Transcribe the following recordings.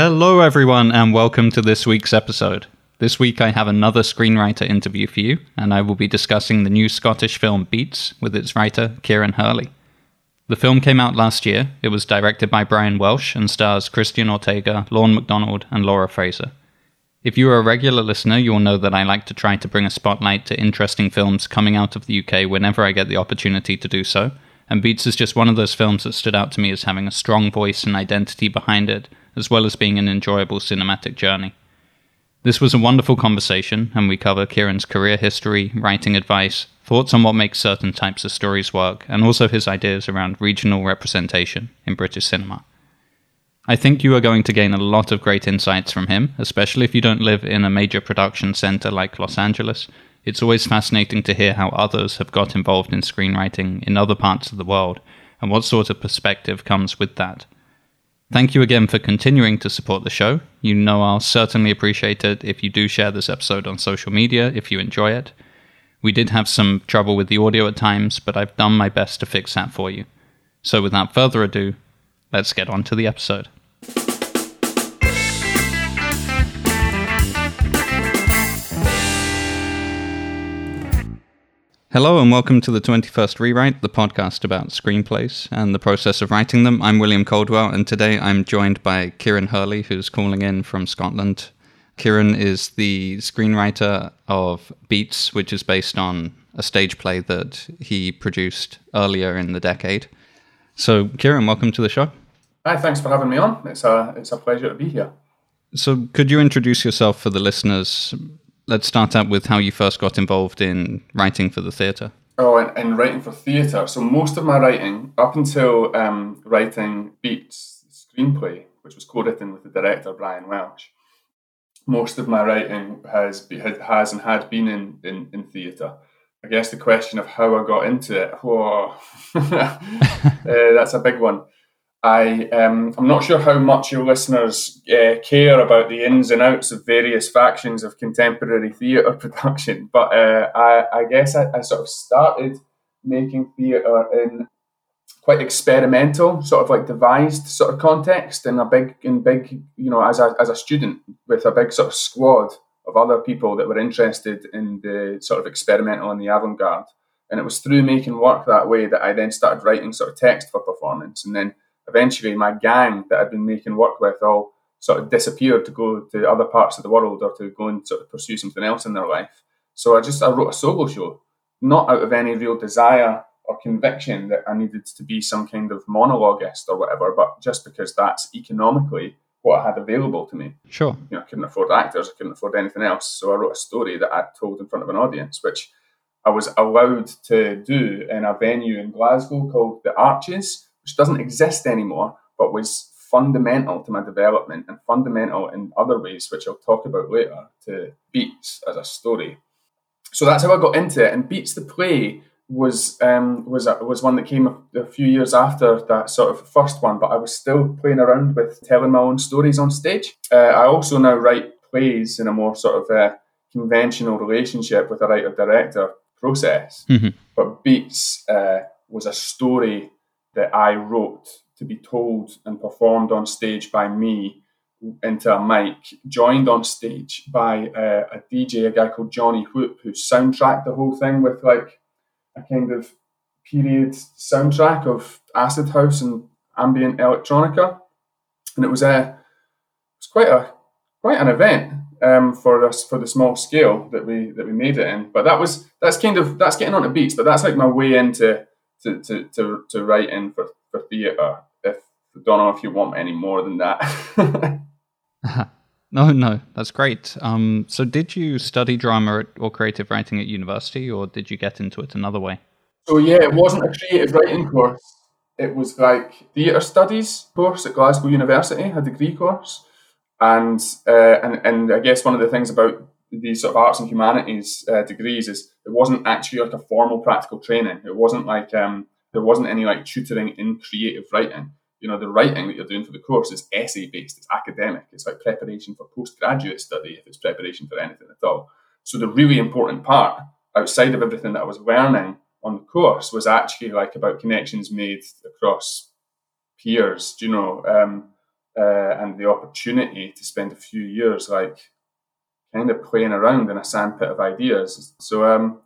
Hello, everyone, and welcome to this week's episode. This week, I have another screenwriter interview for you, and I will be discussing the new Scottish film Beats with its writer, Kieran Hurley. The film came out last year. It was directed by Brian Welsh and stars Cristian Ortega, Lorne MacDonald, and Laura Fraser. If you are a regular listener, you will know that I like to try to bring a spotlight to interesting films coming out of the UK whenever I get the opportunity to do so, and Beats is just one of those films that stood out to me as having a strong voice and identity behind it, as well as being an enjoyable cinematic journey. This was a wonderful conversation, and we cover Kieran's career history, writing advice, thoughts on what makes certain types of stories work, and also his ideas around regional representation in British cinema. I think you are going to gain a lot of great insights from him, especially if you don't live in a major production center like Los Angeles. It's always fascinating to hear how others have got involved in screenwriting in other parts of the world, and what sort of perspective comes with that. Thank you again for continuing to support the show. You know I'll certainly appreciate it if you do share this episode on social media if you enjoy it. We did have some trouble with the audio at times, but I've done my best to fix that for you. So without further ado, let's get on to the episode. Hello and welcome to the 21st Rewrite, the podcast about screenplays and the process of writing them. I'm William Coldwell, and today I'm joined by Kieran Hurley, who's calling in from Scotland. Kieran is the screenwriter of Beats, which is based on a stage play that he produced earlier in the decade. So, Kieran, welcome to the show. Hi, thanks for having me on. It's a, it's a pleasure to be here. So, could you introduce yourself for the listeners? Let's start out with how you first got involved in writing for the theatre. Oh, and, and writing for theatre. So most of my writing, up until um, writing Beats, screenplay, which was co-written with the director Brian Welsh, most of my writing has has and had been in in, in theatre. I guess the question of how I got into it, whoa, uh, that's a big one. I um, I'm not sure how much your listeners uh, care about the ins and outs of various factions of contemporary theatre production, but uh, I, I, guess I, I, sort of started making theatre in quite experimental, sort of like devised sort of context in a big in big you know as a as a student with a big sort of squad of other people that were interested in the sort of experimental and the avant-garde. And it was through making work that way that I then started writing sort of text for performance, and then eventually my gang that I'd been making work with all sort of disappeared to go to other parts of the world or to go and sort of pursue something else in their life. So I just I wrote a solo show, not out of any real desire or conviction that I needed to be some kind of monologuist or whatever, but just because that's economically what I had available to me. Sure. You know, I couldn't afford actors, I couldn't afford anything else. So I wrote a story that I told in front of an audience, which I was allowed to do in a venue in Glasgow called The Arches, which doesn't exist anymore, but was fundamental to my development and fundamental in other ways, which I'll talk about later, to Beats as a story. So that's how I got into it. And Beats the play was um, was a, was one that came a, a, few years after that sort of first one, but I was still playing around with telling my own stories on stage. Uh, I also now write plays in a more sort of uh, conventional relationship with a writer director process. Mm-hmm. But Beats uh, was a story that I wrote to be told and performed on stage by me into a mic, joined on stage by uh, a DJ, a guy called Johnny Whoop, who soundtracked the whole thing with like a kind of period soundtrack of acid house and ambient electronica, and it was a it was quite a quite an event um, for us for the small scale that we that we made it in. But that was that's kind of that's getting on the beats, but that's like my way into to, to, to, to write in for, for theatre. If I don't know if you want any more than that. no, no, that's great. Um, so, did you study drama or creative writing at university, or did you get into it another way? So, yeah, it wasn't a creative writing course. It was like theatre studies course at Glasgow University, a degree course, and uh, and and I guess one of the things about these sort of arts and humanities uh, degrees is it wasn't actually like a formal practical training. It wasn't like um, there wasn't any like tutoring in creative writing. You know, the writing that you're doing for the course is essay based. It's academic. It's like preparation for postgraduate study if it's preparation for anything at all. So the really important part outside of everything that I was learning on the course was actually like about connections made across peers. You know? Um, uh, and the opportunity to spend a few years like kind of playing around in a sandpit of ideas. So um,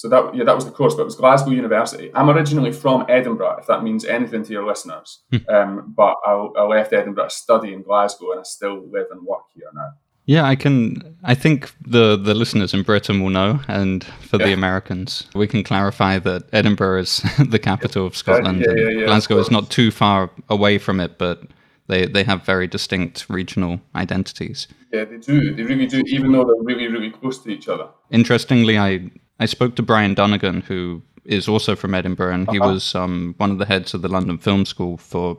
so that yeah, that was the course, but it was Glasgow University. I'm originally from Edinburgh, if that means anything to your listeners. Hmm. um, but I, I, left Edinburgh to study in Glasgow, and I still live and work here now. Yeah, I can. I think the the listeners in Britain will know, and for yeah. the Americans, we can clarify that Edinburgh is the capital of Scotland. Yeah, yeah, Glasgow is not too far away from it, but they they have very distinct regional identities. Yeah, they do. They really do, even though they're really really close to each other. Interestingly, I I spoke to Brian Dunnigan, who is also from Edinburgh, and uh-huh. he was um, one of the heads of the London Film School for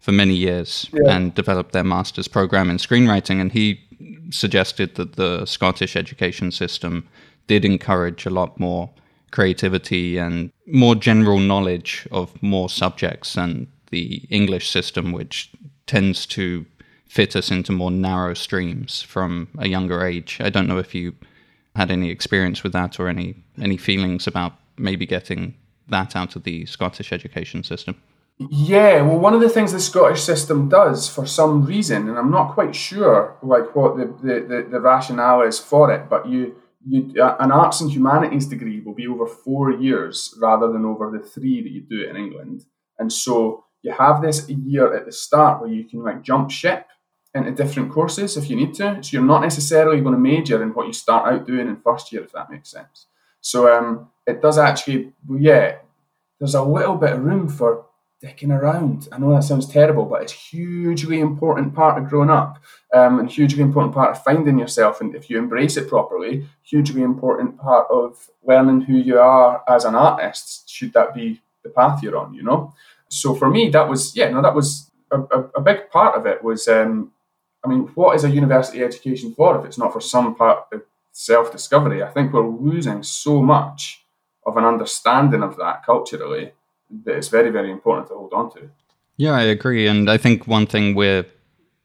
for many years yeah. and developed their master's program in screenwriting. And he suggested that the Scottish education system did encourage a lot more creativity and more general knowledge of more subjects than the English system, which tends to fit us into more narrow streams from a younger age. I don't know if you had any experience with that or any any feelings about maybe getting that out of the Scottish education system? Yeah, well, one of the things the Scottish system does for some reason, and I'm not quite sure like what the, the, the, the rationale is for it, but you you uh, an arts and humanities degree will be over four years rather than over the three that you do in England, and so you have this year at the start where you can like jump ship into different courses if you need to. So you're not necessarily going to major in what you start out doing in first year, if that makes sense. So um, it does actually, yeah, there's a little bit of room for dicking around. I know that sounds terrible, but it's hugely important part of growing up um, and hugely important part of finding yourself. And if you embrace it properly, hugely important part of learning who you are as an artist, should that be the path you're on, you know? So for me, that was, yeah, no, that was a, a, a big part of it was um, I mean, what is a university education for if it's not for some part of self discovery? I think we're losing so much of an understanding of that culturally that it's very, very important to hold on to. Yeah, I agree. And I think one thing we're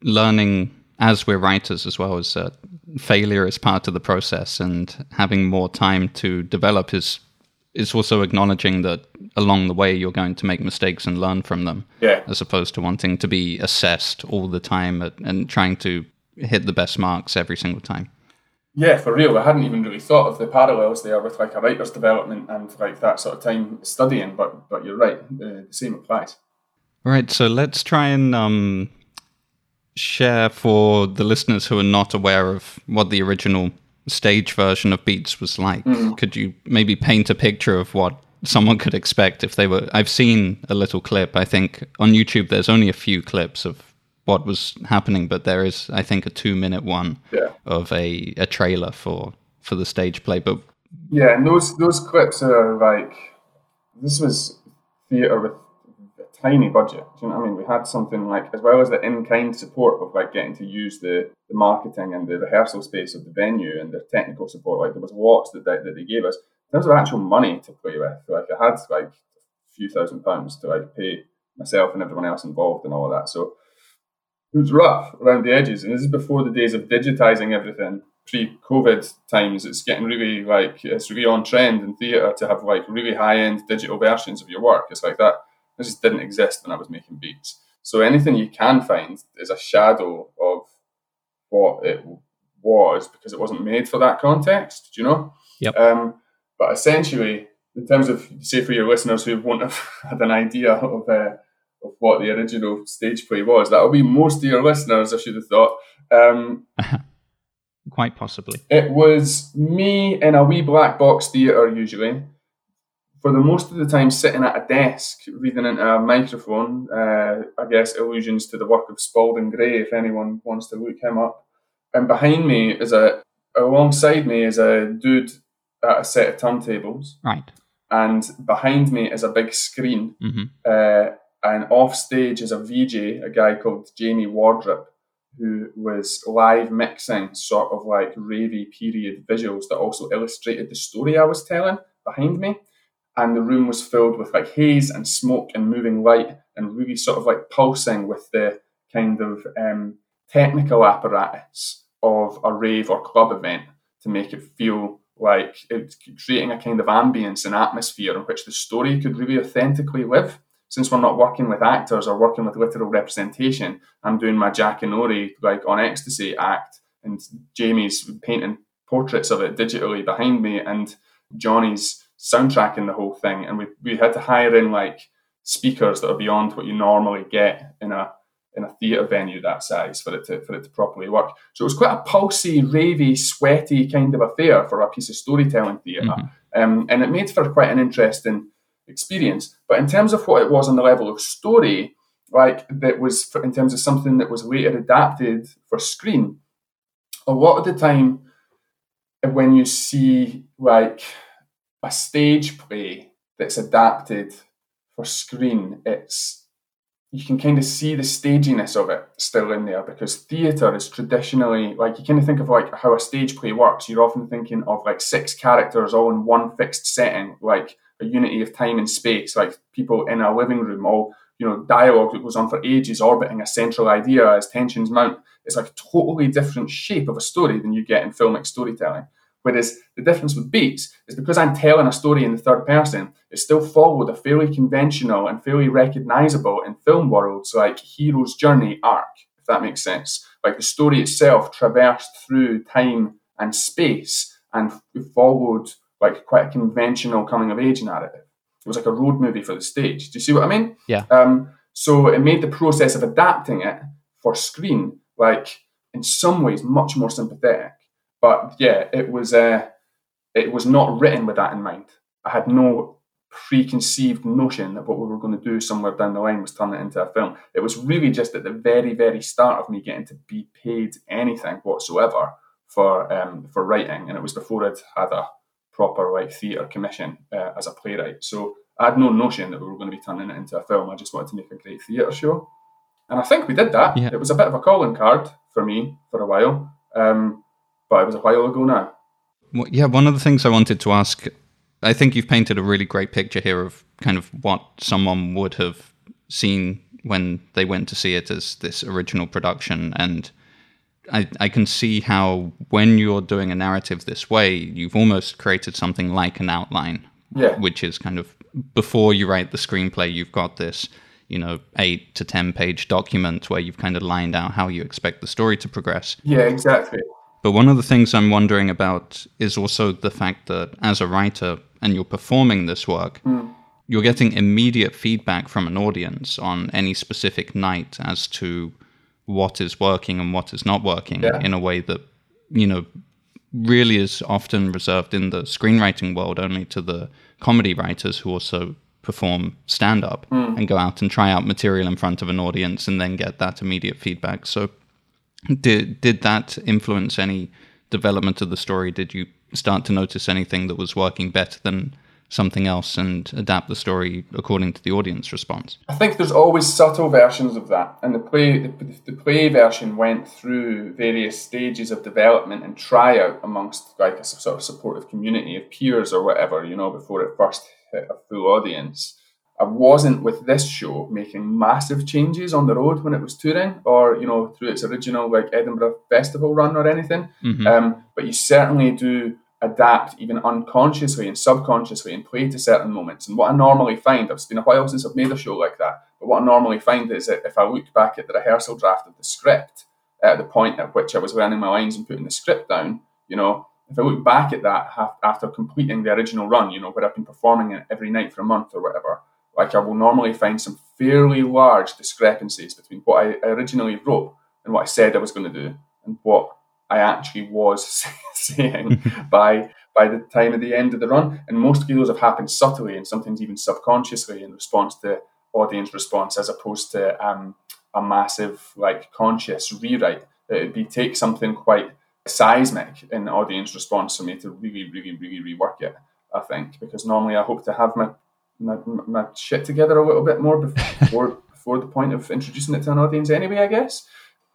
learning as we're writers as well is that failure is part of the process and having more time to develop is is also acknowledging that along the way you're going to make mistakes and learn from them yeah. as opposed to wanting to be assessed all the time at, and trying to hit the best marks every single time. Yeah for real. I hadn't even really thought of the parallels there with like a writer's development and like that sort of time studying but but you're right the, the same applies. All right so let's try and um, share for the listeners who are not aware of what the original stage version of Beats was like. Mm. Could you maybe paint a picture of what someone could expect if they were? I've seen a little clip. I think on YouTube there's only a few clips of what was happening, but there is, I think, a two-minute one yeah. of a, a trailer for for the stage play. But yeah, and those those clips are like this was theater with tiny budget. Do you know what I mean? We had something like, as well as the in-kind support of like getting to use the, the marketing and the rehearsal space of the venue and the technical support. Like there was lots that they, that they gave us in terms of actual money to play with. Like I had like a few thousand pounds to like pay myself and everyone else involved and all of that. So it was rough around the edges. And this is before the days of digitizing everything. Pre-COVID times, it's getting really like it's really on trend in theatre to have like really high-end digital versions of your work. It's like that it just didn't exist when I was making beats. So anything you can find is a shadow of what it was because it wasn't made for that context. Do you know? Yep. Um, but essentially, in terms of say for your listeners who won't have had an idea of uh, of what the original stage play was, that'll be most of your listeners. I should have thought. Um, Quite possibly. It was me in a wee black box theatre usually for the most of the time sitting at a desk reading into a microphone. Uh, I guess allusions to the work of Spalding Gray, if anyone wants to look him up. And behind me is a, alongside me is a dude at a set of turntables. Right. And behind me is a big screen. Mm-hmm. Uh, and off stage is a VJ, a guy called Jamie Wardrop, who was live mixing sort of like ravey period visuals that also illustrated the story I was telling behind me and the room was filled with like haze and smoke and moving light and really sort of like pulsing with the kind of um, technical apparatus of a rave or club event to make it feel like it's creating a kind of ambience and atmosphere in which the story could really authentically live. since we're not working with actors or working with literal representation, I'm doing my Jackanory like on ecstasy act, and Jamie's painting portraits of it digitally behind me, and Johnny's soundtracking the whole thing, and we we had to hire in like speakers that are beyond what you normally get in a in a theatre venue that size for it to for it to properly work. So it was quite a pulsy, ravey, sweaty kind of affair for a piece of storytelling theater mm-hmm. um, and it made for quite an interesting experience. But in terms of what it was on the level of story, like that was for, in terms of something that was later adapted for screen, a lot of the time when you see like a stage play that's adapted for screen, it's you can kind of see the staginess of it still in there because theatre is traditionally like you kind of think of like how a stage play works. You're often thinking of like six characters all in one fixed setting, like a unity of time and space, like people in a living room, all you know, dialogue that goes on for ages, orbiting a central idea as tensions mount. It's like a totally different shape of a story than you get in filmic storytelling. Whereas the difference with Beats is because I'm telling a story in the third person, it still followed a fairly conventional and fairly recognizable in film worlds like hero's journey arc, if that makes sense. Like the story itself traversed through time and space and followed like quite a conventional coming of age narrative. It was like a road movie for the stage. Do you see what I mean? Yeah. Um, so it made the process of adapting it for screen like in some ways much more sympathetic but yeah, it was uh, it was not written with that in mind. I had no preconceived notion that what we were going to do somewhere down the line was turn it into a film. It was really just at the very, very start of me getting to be paid anything whatsoever for um, for writing, and it was before I'd had a proper like theatre commission uh, as a playwright. So I had no notion that we were going to be turning it into a film. I just wanted to make a great theatre show, and I think we did that. Yeah. It was a bit of a calling card for me for a while. Um, but it was a while ago now. Well, yeah, one of the things I wanted to ask, I think you've painted a really great picture here of kind of what someone would have seen when they went to see it as this original production and I, I can see how when you're doing a narrative this way, you've almost created something like an outline, yeah. which is kind of before you write the screenplay, you've got this, you know, eight to ten page document where you've kind of lined out how you expect the story to progress. Yeah, exactly. But one of the things I'm wondering about is also the fact that as a writer and you're performing this work, mm. you're getting immediate feedback from an audience on any specific night as to what is working and what is not working yeah. in a way that, you know, really is often reserved in the screenwriting world only to the comedy writers who also perform stand up mm. and go out and try out material in front of an audience and then get that immediate feedback. So did did that influence any development of the story? Did you start to notice anything that was working better than something else and adapt the story according to the audience response? I think there's always subtle versions of that, and the play the, the play version went through various stages of development and tryout amongst like a sort of supportive community of peers or whatever, you know, before it first hit a full audience. I wasn't with this show making massive changes on the road when it was touring or, you know, through its original like Edinburgh Festival run or anything. Mm-hmm. Um, but you certainly do adapt even unconsciously and subconsciously and play to certain moments. And what I normally find, it's been a while since I've made a show like that, but what I normally find is that if I look back at the rehearsal draft of the script, at the point at which I was learning my lines and putting the script down, you know, if I look back at that after completing the original run, you know, where I've been performing it every night for a month or whatever, like I will normally find some fairly large discrepancies between what I originally wrote and what I said I was going to do and what I actually was saying by by the time of the end of the run. And most of those have happened subtly and sometimes even subconsciously in response to audience response, as opposed to um, a massive like conscious rewrite. It would be take something quite seismic in audience response for me to really, really, really rework it. I think because normally I hope to have my my, my shit together a little bit more before before the point of introducing it to an audience anyway, I guess.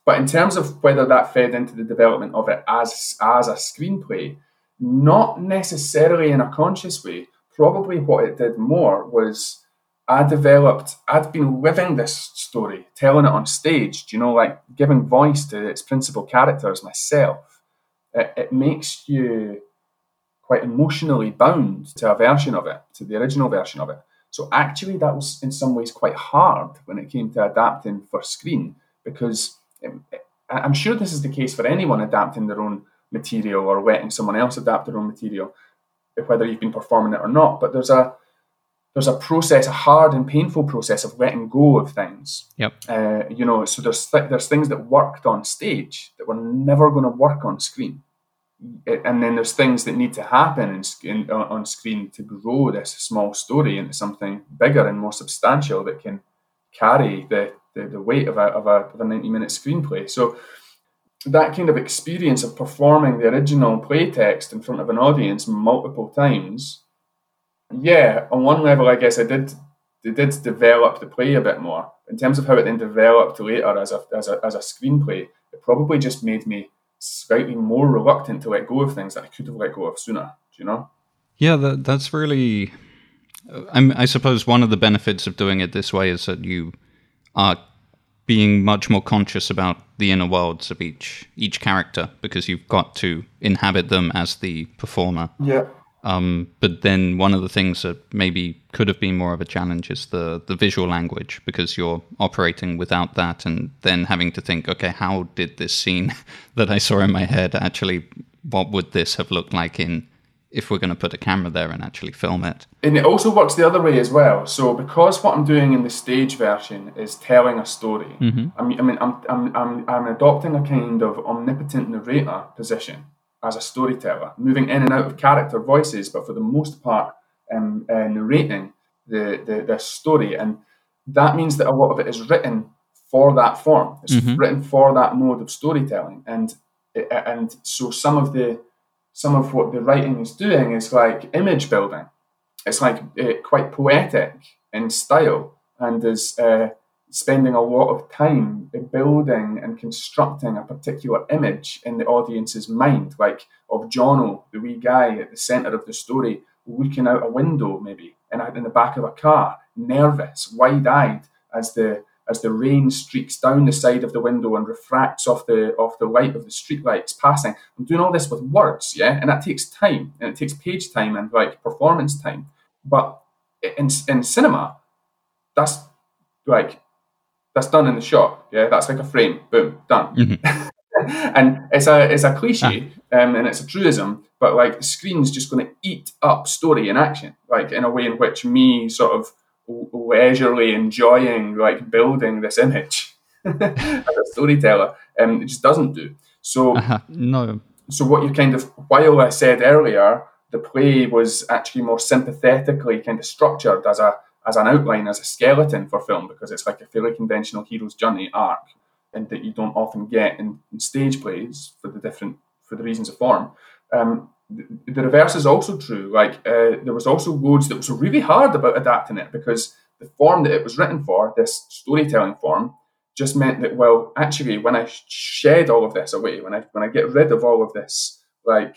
But in terms of whether that fed into the development of it as as a screenplay, not necessarily in a conscious way. Probably what it did more was I developed, I'd been living this story, telling it on stage, you know, like giving voice to its principal characters myself. It, it makes you quite emotionally bound to a version of it, to the original version of it. So actually, that was in some ways quite hard when it came to adapting for screen because um, I'm sure this is the case for anyone adapting their own material or letting someone else adapt their own material, whether you've been performing it or not. But there's a there's a process, a hard and painful process of letting go of things. Yep. Uh, you know, so there's th- there's things that worked on stage that were never going to work on screen, and then there's things that need to happen in, in, on screen to grow this small story into something bigger and more substantial that can carry the the, the weight of a, of a of a 90 minute screenplay. So that kind of experience of performing the original play text in front of an audience multiple times yeah, on one level, I guess I did they did develop the play a bit more. In terms of how it then developed later as a as a as a screenplay, it probably just made me slightly more reluctant to let go of things that I could have let go of sooner. Do you know? Yeah, that, that's really. I'm, I suppose one of the benefits of doing it this way is that you are being much more conscious about the inner worlds of each each character because you've got to inhabit them as the performer. Yeah. Um, but then one of the things that maybe could have been more of a challenge is the the visual language because you're operating without that, and then having to think, okay, how did this scene that I saw in my head actually? What would this have looked like in if we're going to put a camera there and actually film it? And it also works the other way as well. So because what I'm doing in the stage version is telling a story, mm-hmm. I mean, I mean, I'm, I'm I'm I'm adopting a kind of omnipotent narrator position as a storyteller, moving in and out of character voices, but for the most part, um, uh, narrating the, the, the story. And that means that a lot of it is written for that form. It's mm-hmm. written for that mode of storytelling. And and so some of the some of what the writing is doing is like image building. It's like uh, quite poetic in style and is uh, spending a lot of time building and constructing a particular image in the audience's mind, like of Jono, the wee guy at the centre of the story, looking out a window maybe in, in the back of a car, nervous, wide-eyed as the as the rain streaks down the side of the window and refracts off the off the light of the streetlights passing. I'm doing all this with words, yeah, and that takes time and it takes page time and like performance time. But in in cinema, that's like that's done in the shot. Yeah, that's like a frame. Boom, done. Mm-hmm. and it's a it's a cliche ah. um, and it's a truism, but like the screen's just going to eat up story and action, like in a way in which me sort of leisurely enjoying like building this image as a storyteller, um, it just doesn't do. So uh-huh. no. So what you kind of while I said earlier, the play was actually more sympathetically kind of structured as a as an outline, as a skeleton for film, because it's like a fairly conventional hero's journey arc, and that you don't often get in, in stage plays for the different for the reasons of form. Um, the, the, reverse is also true. Like uh, there was also loads that was really hard about adapting it because the form that it was written for, this storytelling form, just meant that well, actually, when I shed all of this away, when I when I get rid of all of this like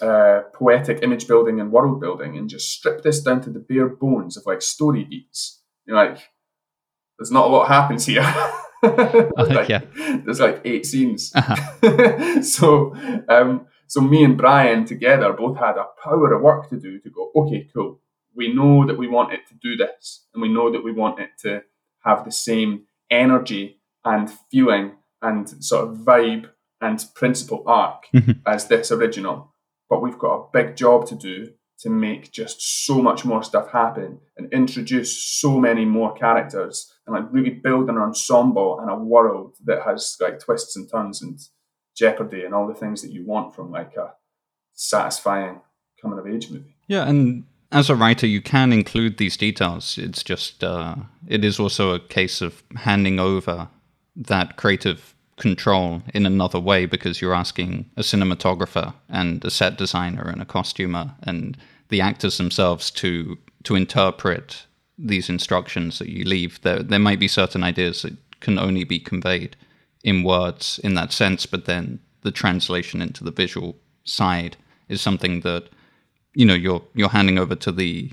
uh, poetic image building and world building and just strip this down to the bare bones of like story beats. You're like, there's not a lot happens here. like, yeah. There's like eight scenes. Uh-huh. so, um, so me and Brian together both had a power of work to do to go, okay, cool. We know that we want it to do this, and we know that we want it to have the same energy and feeling and sort of vibe and principal arc mm-hmm. as this original but we've got a big job to do to make just so much more stuff happen and introduce so many more characters and like really build an ensemble and a world that has like twists and turns and jeopardy and all the things that you want from like a satisfying coming of age movie. Yeah, and as a writer, you can include these details. It's just uh, it is also a case of handing over that creative control in another way because you're asking a cinematographer and a set designer and a costumer and the actors themselves to to interpret these instructions that you leave. There there might be certain ideas that can only be conveyed in words in that sense, but then the translation into the visual side is something that you know you're you're handing over to the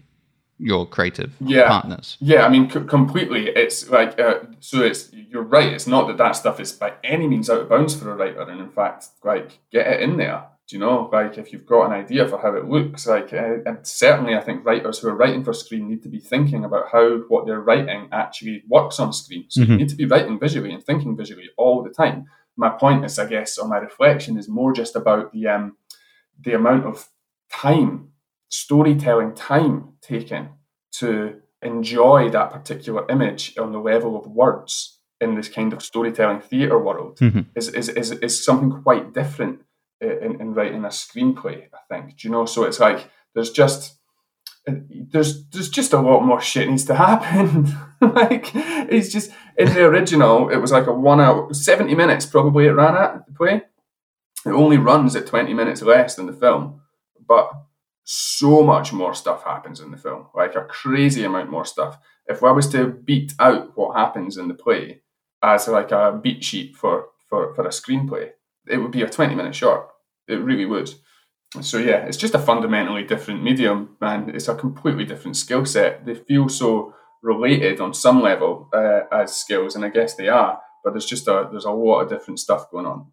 your creative yeah. partners. Yeah, I mean, c- completely. It's like uh, so. It's you're right. It's not that that stuff is by any means out of bounds for a writer, and in fact, like get it in there. Do you know, like if you've got an idea for how it looks, like, uh, and certainly I think writers who are writing for screen need to be thinking about how what they're writing actually works on screen. So mm-hmm. you need to be writing visually and thinking visually all the time. My point is, I guess, or my reflection is more just about the um, the amount of time, storytelling time taken to enjoy that particular image on the level of words in this kind of storytelling theatre world mm-hmm. is, is, is, is something quite different in, in writing a screenplay, I think. Do you know? So it's like there's just there's there's just a lot more shit needs to happen. like it's just in the original, it was like a one hour, seventy minutes probably it ran at the play. It only runs at twenty minutes less than the film, but so much more stuff happens in the film, like a crazy amount more stuff. If I was to beat out what happens in the play as like a beat sheet for for for a screenplay, it would be a 20 minute short. It really would. So yeah, it's just a fundamentally different medium, and It's a completely different skill set. They feel so related on some level uh, as skills, and I guess they are. But there's just a there's a lot of different stuff going on.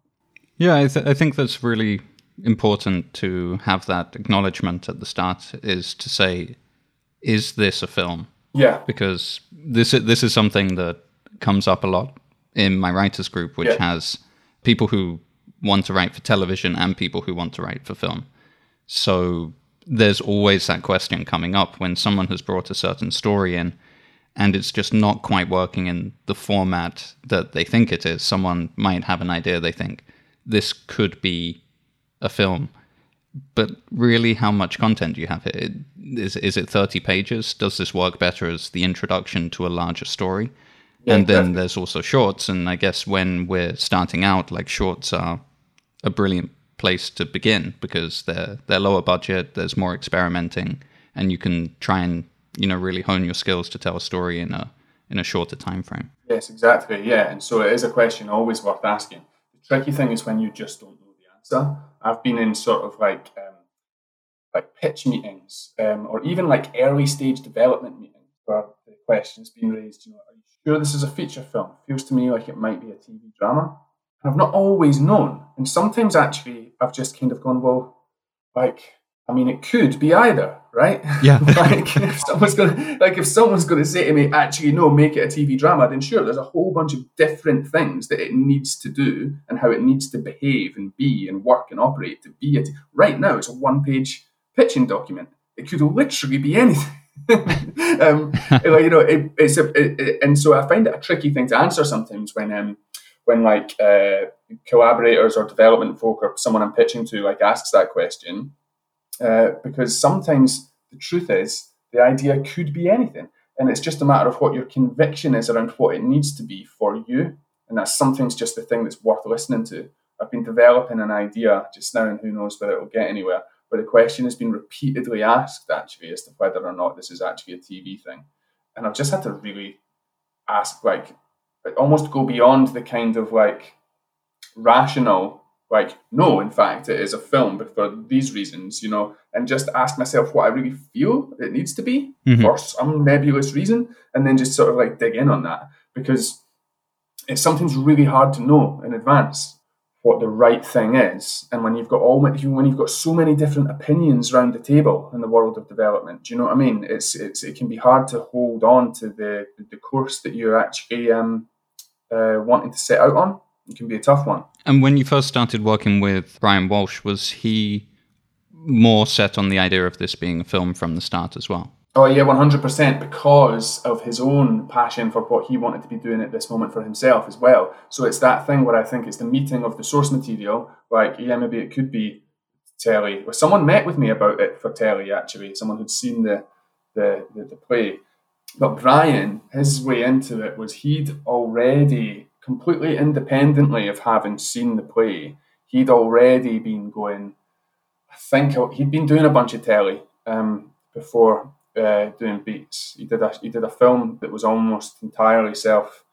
Yeah, I, th- I think that's really important to have that acknowledgement at the start. Is to say, is this a film? Yeah, because this is, this is something that comes up a lot in my writers group, which yeah. has people who want to write for television and people who want to write for film. So there's always that question coming up when someone has brought a certain story in and it's just not quite working in the format that they think it is. Someone might have an idea, they think this could be a film. But really, how much content do you have here? Is, is it 30 pages? Does this work better as the introduction to a larger story? Yeah, and then definitely. there's also shorts. And I guess when we're starting out, like shorts are a brilliant place to begin because they're they're lower budget. There's more experimenting, and you can try and you know really hone your skills to tell a story in a in a shorter time frame. Yes, exactly. Yeah, and so it is a question always worth asking. The tricky thing is when you just don't know the answer. I've been in sort of like um, like pitch meetings um, or even like early stage development meetings where the question's been raised. You know, are you sure this is a feature film? Feels to me like it might be a TV drama. And I've not always known. And sometimes actually I've just kind of gone, well, like, I mean, it could be either, right? Yeah. like if someone's gonna like if someone's gonna say to me, actually, no, make it a TV drama, then sure, there's a whole bunch of different things that it needs to do and how it needs to behave and be and work and operate to be it. Right now, it's a one-page pitching document. It could literally be anything. um, you know, it, it's a, it, it, and so I find it a tricky thing to answer sometimes when um, when like uh, collaborators or development folk or someone I'm pitching to like asks that question, uh, because sometimes the truth is the idea could be anything, and it's just a matter of what your conviction is around what it needs to be for you, and that's sometimes just the thing that's worth listening to. I've been developing an idea just now, and who knows whether it will get anywhere. But the question has been repeatedly asked actually as to whether or not this is actually a TV thing, and I've just had to really ask like almost go beyond the kind of like rational like no in fact it is a film but for these reasons you know and just ask myself what i really feel it needs to be mm-hmm. for some nebulous reason and then just sort of like dig in on that because it's sometimes really hard to know in advance what the right thing is and when you've got all when you've got so many different opinions around the table in the world of development do you know what i mean it's, it's it can be hard to hold on to the the course that you're actually um uh, wanting to set out on. It can be a tough one. And when you first started working with Brian Welsh, was he more set on the idea of this being a film from the start as well? Oh yeah, one hundred percent. Because of his own passion for what he wanted to be doing at this moment for himself as well. So it's that thing where I think it's the meeting of the source material. Like yeah, maybe it could be telly. Well, someone met with me about it for telly actually. Someone who'd seen the the, the, the play, but Brian, his way into it was he'd already, completely independently of having seen the play, he'd already been going. I think he'd been doing a bunch of telly um, before uh, doing beats. He did a he did a film that was almost entirely self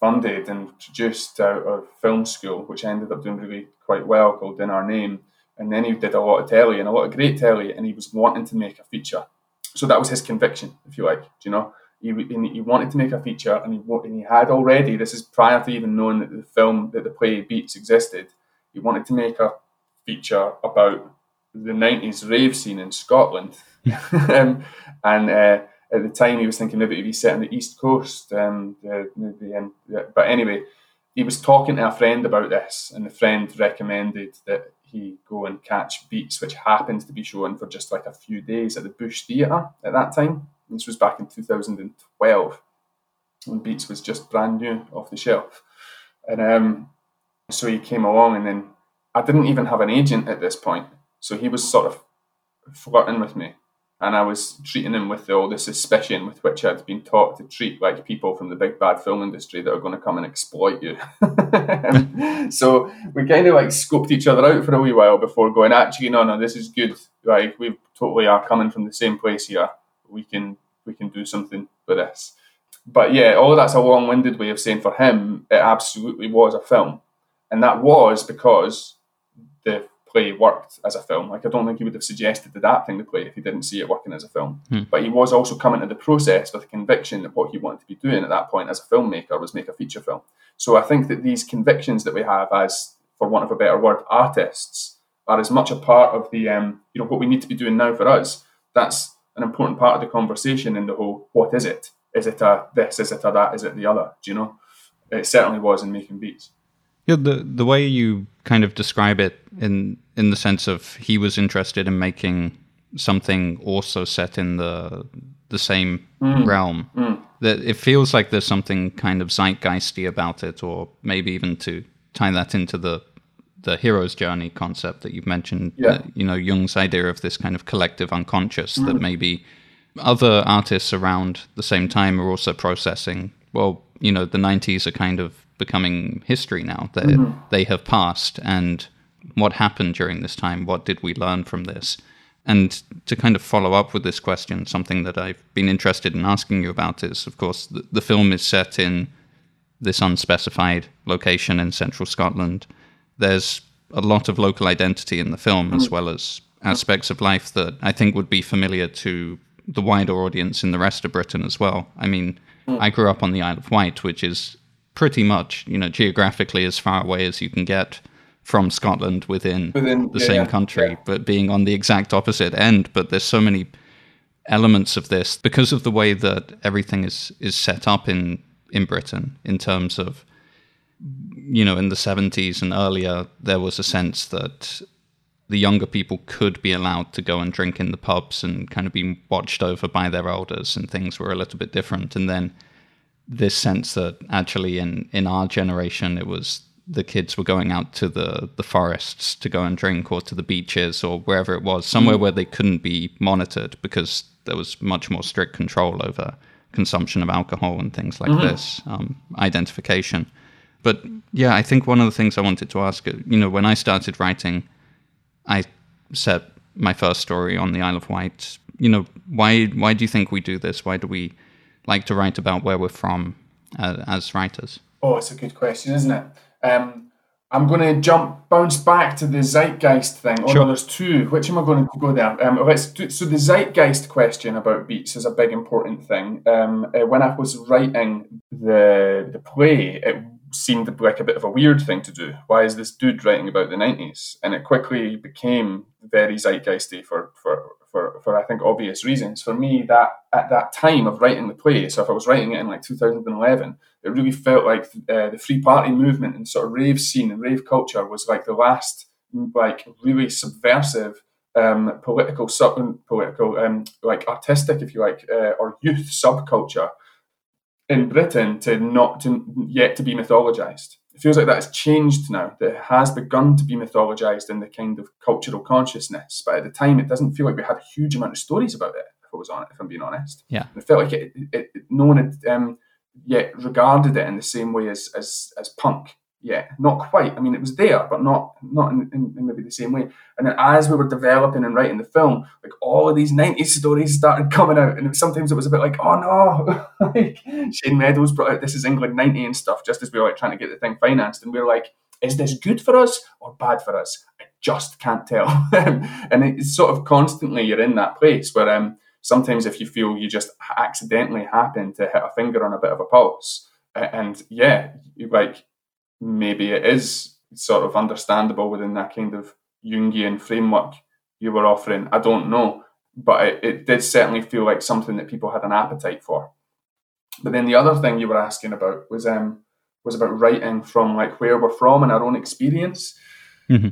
funded and produced out of film school, which ended up doing really quite well, called In Our Name. And then he did a lot of telly and a lot of great telly, and he was wanting to make a feature so that was his conviction, if you like. you know? He, he wanted to make a feature, and he and he had already. This is prior to even knowing that the film that the play Beats existed. He wanted to make a feature about the 90s rave scene in Scotland. um, and uh, at the time, he was thinking maybe it'd be set on the East Coast. Um, the, the, um, but anyway, he was talking to a friend about this, and the friend recommended that he go and catch Beats, which happened to be shown for just like a few days at the Bush Theatre at that time. This was back in 2012 when Beats was just brand new off the shelf. And um, so he came along, and then I didn't even have an agent at this point. So he was sort of flirting with me and I was treating him with all the suspicion with which I'd been taught to treat like people from the big bad film industry that are going to come and exploit you. so we kind of like scoped each other out for a wee while before going, actually, no, no, this is good. Like we totally are coming from the same place here. We can we can do something with this. But yeah, all of that's a long-winded way of saying for him, it absolutely was a film, and that was because the play worked as a film. Like I don't think he would have suggested adapting the play if he didn't see it working as a film. Hmm. But he was also coming to the process with a conviction that what he wanted to be doing at that point as a filmmaker was make a feature film. So I think that these convictions that we have as, for want of a better word, artists are as much a part of the um, you know what we need to be doing now for us. That's an important part of the conversation in the whole what is it? Is it a this? Is it a that? Is it the other? Do you know? It certainly was in making beats. Yeah, the the way you kind of describe it in in the sense of he was interested in making something also set in the the same Mm. realm. Mm. That it feels like there's something kind of zeitgeisty about it, or maybe even to tie that into the the hero's journey concept that you've mentioned. Yeah. uh, you know, Jung's idea of this kind of collective unconscious that Mm. maybe other artists around the same time are also processing. Well, you know, the '90s are kind of becoming history now. That Mm-hmm. they have passed, and what happened during this time? What did we learn from this? And to kind of follow up with this question, something that I've been interested in asking you about is, of course, the, the film is set in this unspecified location in central Scotland. There's a lot of local identity in the film, as mm. well as aspects of life that I think would be familiar to the wider audience in the rest of Britain as well. I mean, mm. I grew up on the Isle of Wight, which is pretty much, you know, geographically as far away as you can get from Scotland within, Within- the yeah, same country, yeah. but being on the exact opposite end. But there's so many elements of this because of the way that everything is is set up in in Britain in terms of you know in the 70s and earlier there was a sense that the younger people could be allowed to go and drink in the pubs and kind of be watched over by their elders and things were a little bit different. And then this sense that actually in in our generation it was the kids were going out to the the forests to go and drink or to the beaches or wherever it was somewhere where they couldn't be monitored because there was much more strict control over consumption of alcohol and things like this um, identification but yeah i think one of the things i wanted to ask you know when i started writing i set my first story on the isle of wight you know why why do you think we do this why do we like to write about where we're from uh, as writers Oh, it's a good question, isn't it? Um, I'm going to jump, bounce back to the zeitgeist thing. Oh, Sure. no, there's two. Which am I going to go there? Um, let's do, so the zeitgeist question about beats is a big important thing. Um, uh, when I was writing the the play, it seemed like a bit of a weird thing to do. Why is this dude writing about the 90s? And it quickly became very zeitgeisty for for for, for I think obvious reasons. For me, that at that time of writing the play, so if I was writing it in like 2011, it really felt like uh, the free party movement and sort of rave scene and rave culture was like the last like really subversive um, political sub political um, like artistic if you like uh, or youth subculture in Britain to not to yet to be mythologized. It feels like that has changed now. That it has begun to be mythologized in the kind of cultural consciousness, but at the time it doesn't feel like we had a huge amount of stories about it. If I was on it, if I'm being honest, Yeah. it felt like it, it, it no one had um, yet regarded it in the same way as as as punk. Yeah, not quite. I mean, it was there, but not not in, in, in maybe the same way. And then as we were developing and writing the film, like all of these '90s stories started coming out, and it sometimes it was a bit like, oh no, like Shane Meadows brought out "This Is England '90" and stuff, just as we were like trying to get the thing financed, and we were like, is this good for us or bad for us? I just can't tell. and it's sort of constantly you're in that place where um, sometimes if you feel you just accidentally happen to hit a finger on a bit of a pulse, and yeah, like maybe it is sort of understandable within that kind of Jungian framework you were offering. I don't know, but it, it did certainly feel like something that people had an appetite for. But then the other thing you were asking about was um was about writing from like where we're from and our own experience. Mm-hmm.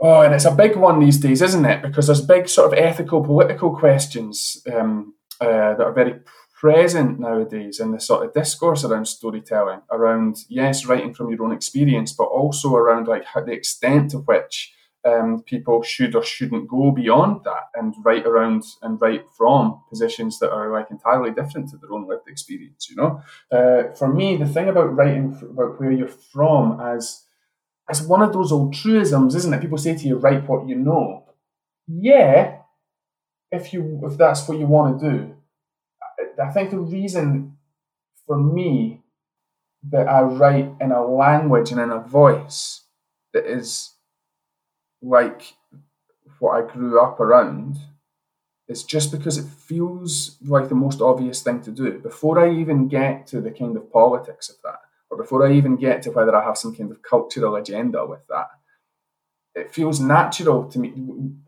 Oh, and it's a big one these days, isn't it? Because there's big sort of ethical, political questions um, uh, that are very present nowadays in the sort of discourse around storytelling, around yes, writing from your own experience, but also around like how, the extent to which um, people should or shouldn't go beyond that and write around and write from positions that are like entirely different to their own lived experience. You know, uh, for me, the thing about writing about where you're from as as one of those old truisms, isn't it? People say to you, "Write what you know." Yeah, if you if that's what you want to do, I, think the reason for me that I write in a language and in a voice that is like what I grew up around, is just because it feels like the most obvious thing to do. Before I even get to the kind of politics of that, or before I even get to whether I have some kind of cultural agenda with that, it feels natural to me,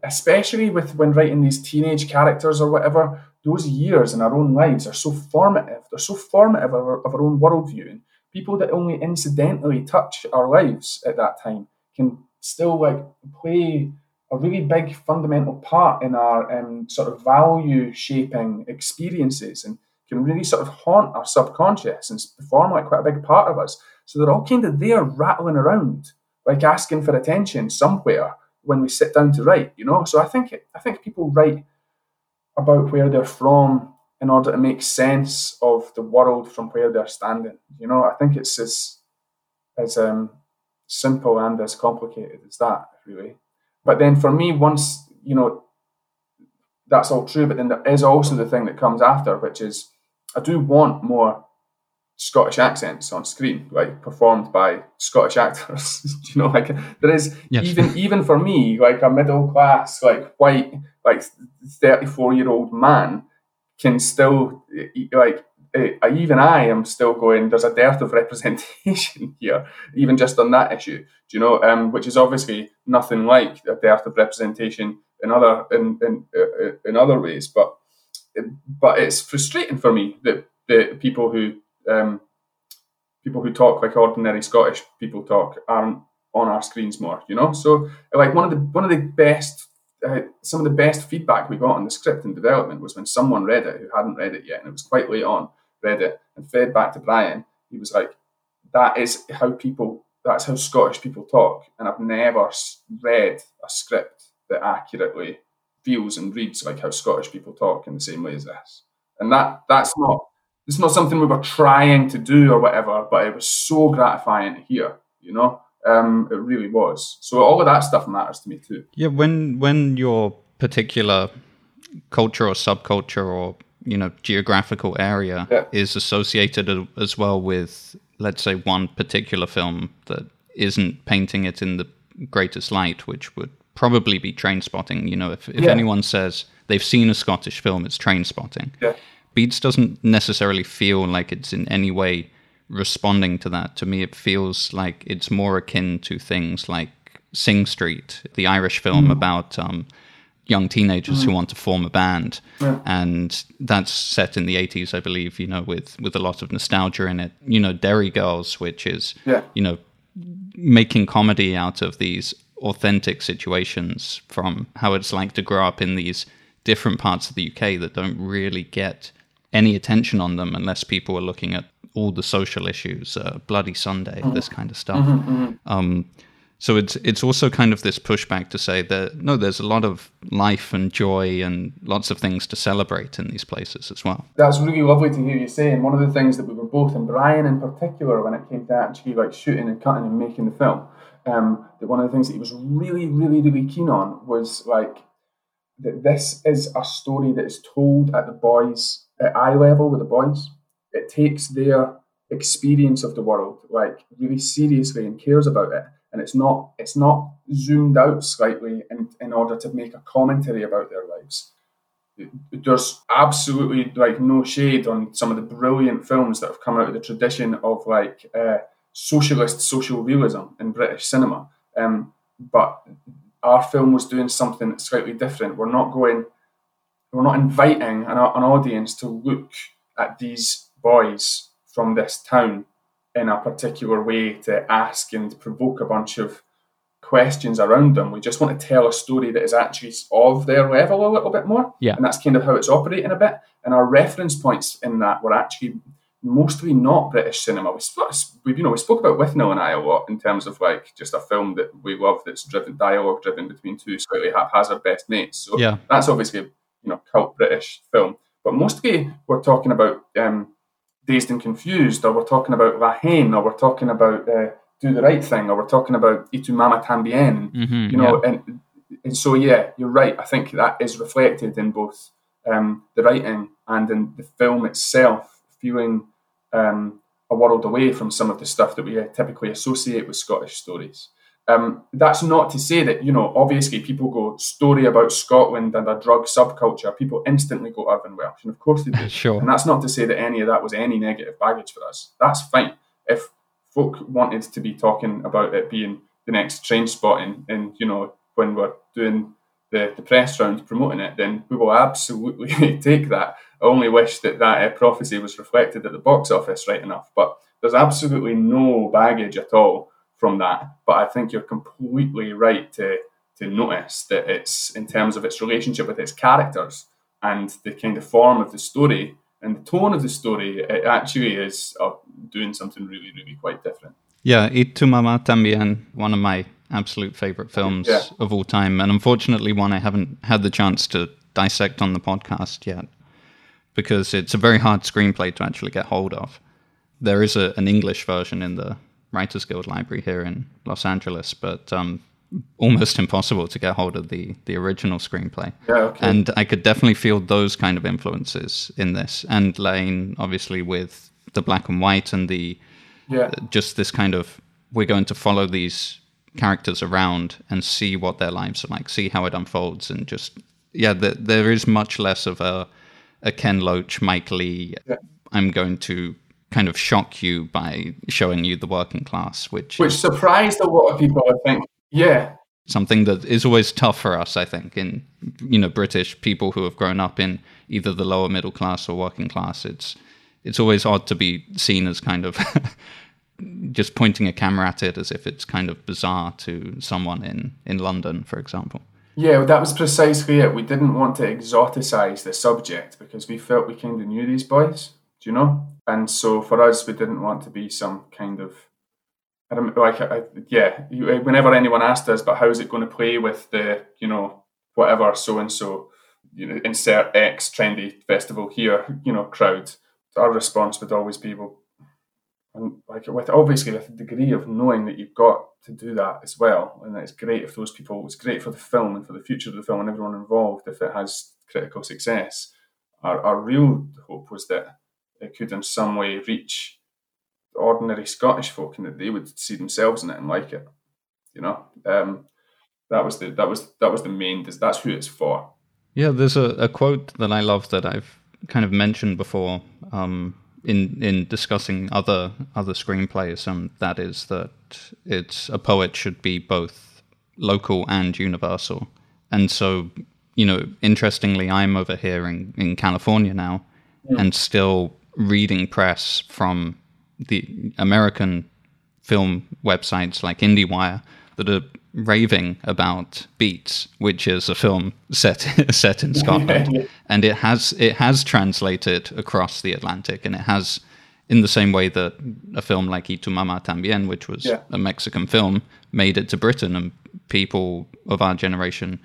especially with when writing these teenage characters or whatever. Those years in our own lives are so formative. They're so formative of our, of our own worldview. And people that only incidentally touch our lives at that time can still like play a really big fundamental part in our um, sort of value shaping experiences and can really sort of haunt our subconscious and form like quite a big part of us. So they're all kind of there rattling around, like asking for attention somewhere when we sit down to write, you know. So I think I think people write about where they're from in order to make sense of the world from where they're standing. You know, I think it's as as um simple and as complicated as that, really. But then for me, once, you know, that's all true, but then there is also the thing that comes after, which is I do want more Scottish accents on screen, like performed by Scottish actors. you know, like there is yes. even even for me, like a middle class, like white, like thirty four year old man can still like uh, even I am still going. There's a dearth of representation here, even just on that issue. Do you know? Um, which is obviously nothing like a dearth of representation in other in in, uh, in other ways. But but it's frustrating for me that the people who um, people who talk like ordinary Scottish people talk aren't on our screens more. You know, so like one of the one of the best uh, some of the best feedback we got on the script and development was when someone read it who hadn't read it yet, and it was quite late on, read it and fed back to Brian, he was like, "That is how people. That's how Scottish people talk." And I've never read a script that accurately feels and reads like how Scottish people talk in the same way as this. And that that's not it's not something we were trying to do or whatever, but it was so gratifying to hear. You know, um, it really was. So all of that stuff matters to me too. Yeah, when when your particular culture or subculture or you know geographical area yeah. is associated as well with let's say one particular film that isn't painting it in the greatest light which would probably be Trainspotting. you know if, if yeah. anyone says they've seen a scottish film it's Trainspotting yeah. Beats doesn't necessarily feel like it's in any way responding to that to me it feels like it's more akin to things like sing street the irish film mm. about um, young teenagers mm. who want to form a band, yeah. and that's set in the eighties, I believe. You know, with with a lot of nostalgia in it. You know, Derry Girls, which is yeah. you know making comedy out of these authentic situations from how it's like to grow up in these different parts of the UK that don't really get any attention on them unless people are looking at all the social issues, uh, Bloody Sunday, mm this kind of stuff. Mm-hmm, mm-hmm. Um, so it's it's also kind of this pushback to say that no, there's a lot of life and joy and lots of things to celebrate in these places as well. That's really lovely to hear you say. And one of the things that we were both, and Brian in particular, when it came to actually like shooting and cutting and making the film, um, that one of the things that he was really, really, really keen on was like that this is a story that is told at the boys at eye level with the boys. It takes their experience of the world like really seriously and cares about it and it's not it's not zoomed out slightly in, in order to make a commentary about their lives there's absolutely like no shade on some of the brilliant films that have come out of the tradition of like uh, socialist social realism in British cinema. Um, but our film was doing something slightly different. We're not going, we're not inviting an, an audience to look at these boys from this town in a particular way to ask and provoke a bunch of questions around them. We just want to tell a story that is actually of their level a little bit more. Yeah. And that's kind of how it's operating a bit. And our reference points in that were actually mostly not British cinema. We, you know we spoke about Withnail and I a lot in terms of like just a film that we love that's driven dialogue driven between two slightly haphazard best mates. So yeah. that's obviously a you know cult British film. But mostly we're talking about um, Dazed and Confused, or we're talking about La Haine, or we're talking about uh, Do the Right Thing, or we're talking about Y tu mama tambien. Mm-hmm, you know, yeah. and and so yeah, you're right. I think that is reflected in both um, the writing and in the film itself, feeling um, a world away from some of the stuff that we typically associate with Scottish stories. Um, that's not to say that, you know, obviously people go story about Scotland and a drug subculture, people instantly go Irvine Welsh. And of course they do. sure. And that's not to say that any of that was any negative baggage for us. That's fine. If folk wanted to be talking about it being the next Trainspotting and, you know, when we're doing the, the press round promoting it, then we will absolutely take that. I only wish that that uh, prophecy was reflected at the box office right enough. But there's absolutely no baggage at all from that. But I think you're completely right to to notice that it's in terms of its relationship with its characters and the kind of form of the story and the tone of the story, it actually is uh, doing something really, really quite different. Yeah, Y tu mama tambien, one of my absolute favorite films Yeah. of all time, and unfortunately, one I haven't had the chance to dissect on the podcast yet because it's a very hard screenplay to actually get hold of. There is a, an English version in the Writers Guild Library here in Los Angeles, but um, almost impossible to get hold of the the original screenplay. Yeah, okay. And I could definitely feel those kind of influences in this, and La Haine obviously with the black and white and the yeah, just this kind of we're going to follow these characters around and see what their lives are like, see how it unfolds, and just yeah, the, there is much less of a a Ken Loach, Mike Leigh. Yeah. I'm going to kind of shock you by showing you the working class, which, which is surprised a lot of people. I think. Yeah, something that is always tough for us. I think in you know British people who have grown up in either the lower middle class or working class. It's it's always odd to be seen as kind of just pointing a camera at it as if it's kind of bizarre to someone in in London, for example. Yeah, well, that was precisely it. We didn't want to exoticize the subject because we felt we kind of knew these boys, do you know? And so for us, we didn't want to be some kind of, I don't like, I, yeah. Whenever anyone asked us, but how's it going to play with the, you know, whatever so and so, you know, insert X trendy festival here, you know, crowd, our response would always be, well, and like with obviously with a degree of knowing that you've got to do that as well, and it's great if those people. It's great for the film and for the future of the film and everyone involved if it has critical success. Our, our real hope was that it could in some way reach ordinary Scottish folk and that they would see themselves in it and like it. You know, um, that was the that was that was the main. That's who it's for. Yeah, there's a, a quote that I love that I've kind of mentioned before um, in in discussing other other screenplays, and that is that it's a poet should be both local and universal. And so, you know, interestingly, I'm over here in, in California now, and still reading press from the American film websites like IndieWire that are raving about Beats, which is a film set set in Scotland, and it has it has translated across the Atlantic, and it has in the same way that a film like Y tu mama tambien, which was Yeah. a Mexican film, made it to Britain, and people of our generation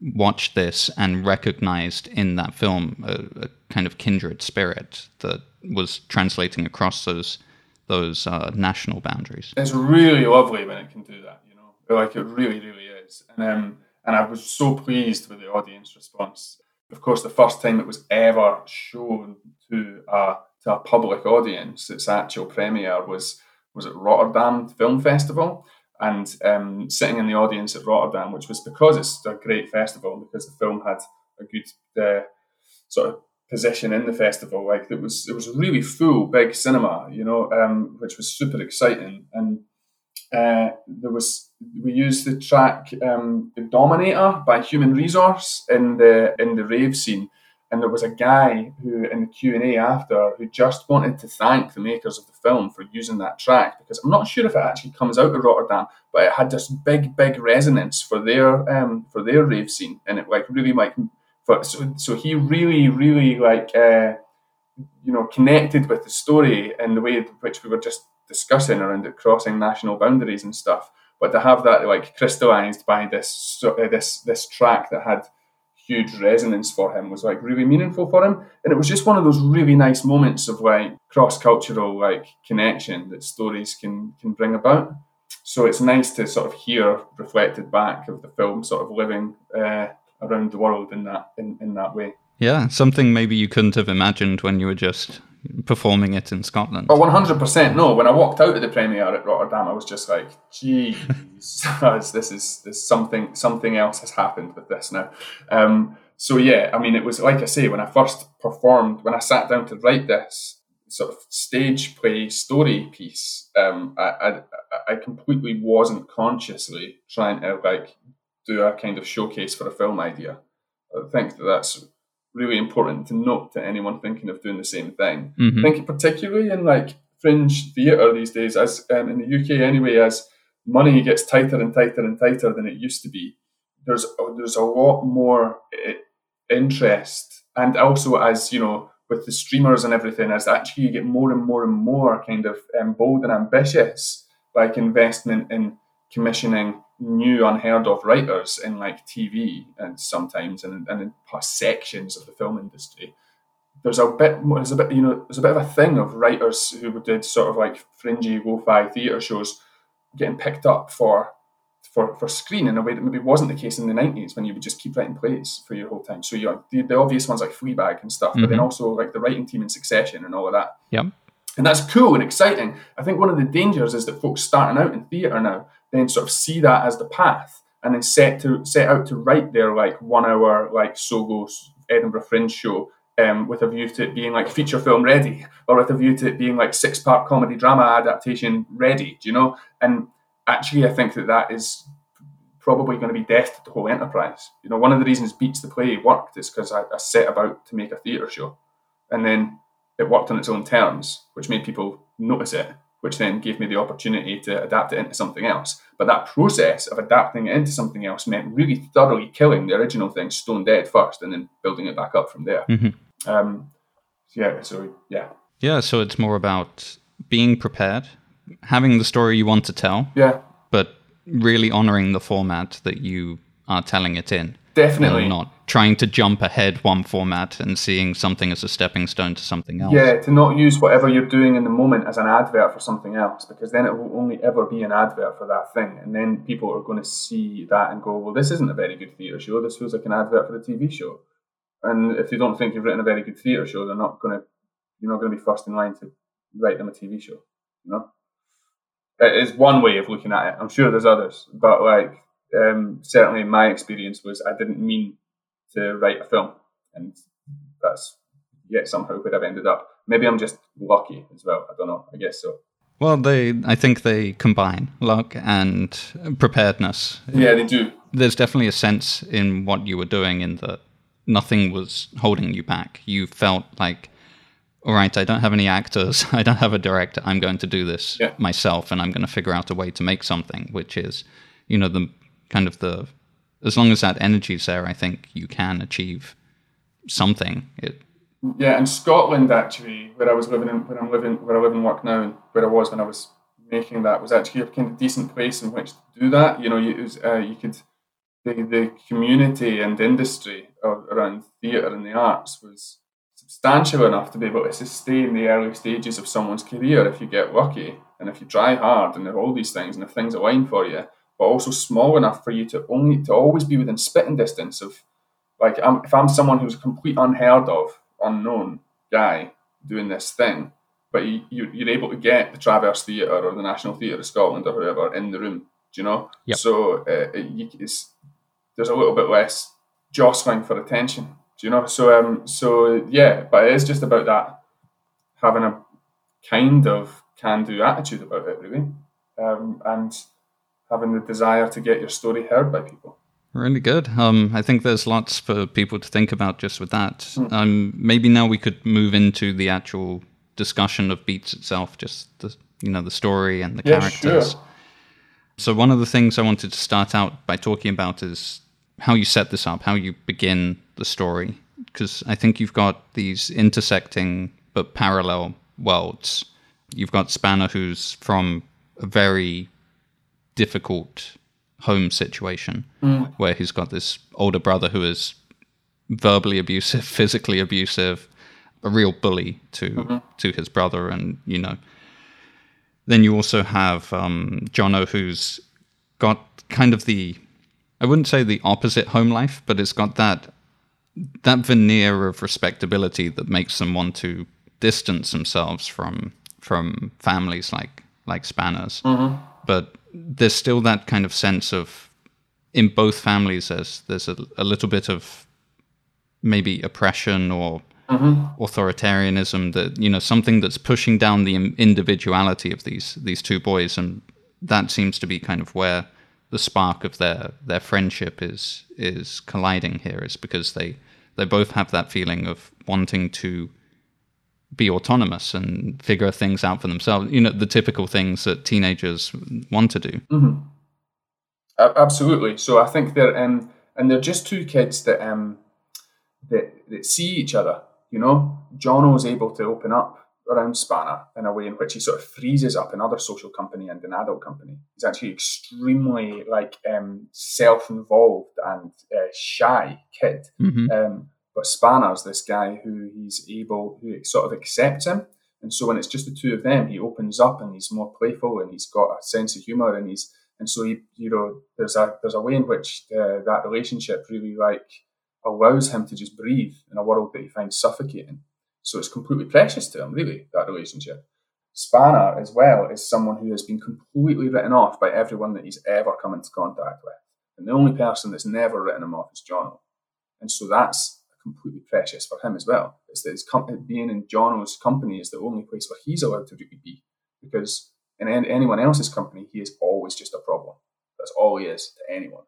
watched this and recognized in that film a, a kind of kindred spirit that was translating across those those uh, national boundaries. it's really lovely when it can do that, you know. Like it really, really is. And um, and I was so pleased with the audience response. Of course, the first time it was ever shown to a to a public audience, its actual premiere was was at Rotterdam Film Festival. And um, sitting in the audience at Rotterdam, which was because it's a great festival, and because the film had a good uh, sort of position in the festival. Like it was, it was really full, big cinema, you know, um, which was super exciting. And uh, there was we used the track um, "The Dominator" by Human Resource in the in the rave scene, and there was a guy who in the Q and A after who just wanted to thank the makers of the film for using that track because I'm not sure if it actually comes out of Rotterdam, but it had this big big resonance for their um, for their rave scene, and it like really like for, so so he really really like. Uh, you know, connected with the story in the way in which we were just discussing around it crossing national boundaries and stuff. But to have that like crystallized by this uh, this this track that had huge resonance for him was like really meaningful for him, and it was just one of those really nice moments of like cross cultural like connection that stories can can bring about. So it's nice to sort of hear reflected back of the film sort of living uh, around the world in that in, in that way. Yeah, something maybe you couldn't have imagined when you were just performing it in Scotland. Oh, 100% no. When I walked out of the premiere at Rotterdam, I was just like, geez, this is this something something else has happened with this now. Um, so yeah, I mean, it was like I say, when I first performed, when I sat down to write this sort of stage play story piece, um, I, I, I completely wasn't consciously trying to like do a kind of showcase for a film idea. I think that that's really important to note to anyone thinking of doing the same thing. Mm-hmm. I think particularly in like fringe theatre these days, as um, in the UK anyway, as money gets tighter and tighter and tighter than it used to be, there's there's a lot more eh, interest, and also as you know with the streamers and everything, as actually you get more and more and more kind of um, bold and ambitious, like investment in commissioning new unheard of writers in like TV and sometimes and, and in sections of the film industry. There's a bit there's a bit you know there's a bit of a thing of writers who did sort of like fringy lo-fi theatre shows getting picked up for for, for screen in a way that maybe wasn't the case in the 90s when you would just keep writing plays for your whole time. So you know, the, the obvious ones like Fleabag and stuff, mm-hmm. but then mm-hmm. also like the writing team in Succession and all of that. Yeah. And that's cool and exciting. I think one of the dangers is that folks starting out in theatre now then sort of see that as the path and then set to set out to write their like one hour like Sogo Edinburgh Fringe show um, with a view to it being like feature film ready or with a view to it being like six part comedy drama adaptation ready, do you know? And actually, I think that that is probably going to be death to the whole enterprise. You know, one of the reasons Beats the Play worked is because I, I set about to make a theatre show and then it worked on its own terms, which made people notice it which then gave me the opportunity to adapt it into something else. But that process of adapting it into something else meant really thoroughly killing the original thing stone dead first and then building it back up from there. Mm-hmm. Um, yeah, so yeah. Yeah, so it's more about being prepared, having the story you want to tell. Yeah. But really honoring the format that you are telling it in. Definitely. not trying to jump ahead one format and seeing something as a stepping stone to something else. Yeah, to not use whatever you're doing in the moment as an advert for something else, because then it will only ever be an advert for that thing. And then people are going to see that and go, well, this isn't a very good theatre show. This feels like an advert for a TV show. And if you don't think you've written a very good theatre show, they're not going to, you're not going to be first in line to write them a TV show. You know, it is one way of looking at it. I'm sure there's others, but like um, certainly my experience was I didn't mean to write a film, and that's yet somehow where I've ended up. Maybe I'm just lucky as well. I don't know. I guess so. Well, they I think they combine luck and preparedness. Yeah, they do. There's definitely a sense in what you were doing in that nothing was holding you back. You felt like all right, I don't have any actors, I don't have a director, I'm going to do this yeah. myself and I'm going to figure out a way to make something, which is, you know, the kind of the as long as that energy is there, I think you can achieve something. It, yeah, in Scotland actually, where I was living, in, where I'm living, where I live and work now, and where I was when I was making that was actually a kind of decent place in which to do that. You know, you, was, uh, you could the the community and industry of, around theatre and the arts was substantial enough to be able to sustain the early stages of someone's career if you get lucky and if you try hard and are all these things and if things align for you but also small enough for you to only to always be within spitting distance of like I'm, if I'm someone who's a complete unheard of, unknown guy doing this thing, but you, you, are able to get the Traverse Theatre or the National Theatre of Scotland or whoever in the room. Do you know? Yep. So uh, it, there's a little bit less jostling for attention. Do you know? So um, so yeah, but it is just about that having a kind of can-do attitude about it, really um, and having the desire to get your story heard by people. Really good. Um, I think there's lots for people to think about just with that. Mm. Um, maybe now we could move into the actual discussion of Beats itself, just the you know the story and the yeah, characters. Sure. So one of the things I wanted to start out by talking about is how you set this up, how you begin the story, because I think you've got these intersecting but parallel worlds. You've got Spanner, who's from a very difficult home situation mm. where he's got this older brother who is verbally abusive, physically abusive, a real bully to mm-hmm. to his brother, and you know. Then you also have um, Jono, who's got kind of the, I wouldn't say the opposite home life, but it's got that that veneer of respectability that makes them want to distance themselves from from families like like Spanners. Mm-hmm. But there's still that kind of sense of in both families there's there's a, a little bit of maybe oppression or mm-hmm. authoritarianism that you know something that's pushing down the individuality of these these two boys and that seems to be kind of where the spark of their their friendship is is colliding here is because they they both have that feeling of wanting to be autonomous and figure things out for themselves. You know, the typical things that teenagers want to do. Mm-hmm. absolutely. So I think they're um, and they're just two kids that um, that that see each other. You know, Jono is able to open up around Spanner in a way in which he sort of freezes up another social company and an adult company. He's actually extremely like um, self-involved and uh, shy kid. Mm-hmm. Um, but Spanner's this guy who he's able, who sort of accepts him. And so when it's just the two of them, he opens up and he's more playful and he's got a sense of humor and he's and so he, you know, there's a there's a way in which uh, that relationship really like allows him to just breathe in a world that he finds suffocating. So it's completely precious to him, really, that relationship. Spanner, as well, is someone who has been completely written off by everyone that he's ever come into contact with. And the only person that's never written him off is Jono. And so that's completely precious for him as well. It's that his being in Jono's company is the only place where he's allowed to really be, because in anyone else's company, he is always just a problem. That's all he is to anyone.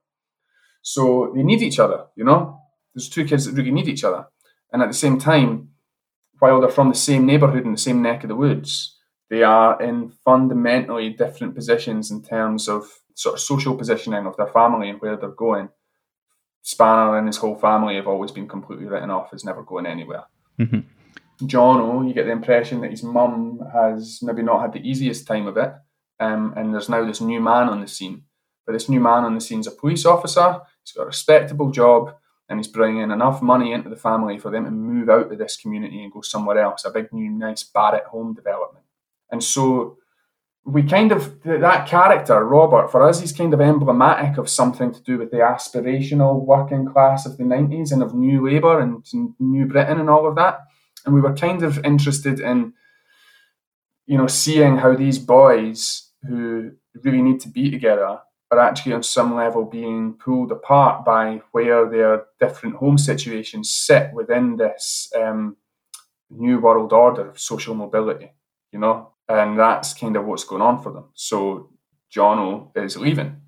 So they need each other, you know. There's two kids that really need each other, and at the same time, while they're from the same neighbourhood in the same neck of the woods, they are in fundamentally different positions in terms of sort of social positioning of their family and where they're going. Spanner and his whole family have always been completely written off as never going anywhere. Mm-hmm. Jono, you get the impression that his mum has maybe not had the easiest time of it, um, and there's now this new man on the scene. But this new man on the scene is a police officer. He's got a respectable job, and he's bringing enough money into the family for them to move out of this community and go somewhere else. A big new nice Barratt home development, and so we kind of that character Robert for us he's kind of emblematic of something to do with the aspirational working class of the 90s and of new labour and, and new Britain and all of that. And we were kind of interested in you know seeing how these boys who really need to be together are actually on some level being pulled apart by where their different home situations sit within this um, new world order of social mobility you know and that's kind of what's going on for them. So Jono is leaving,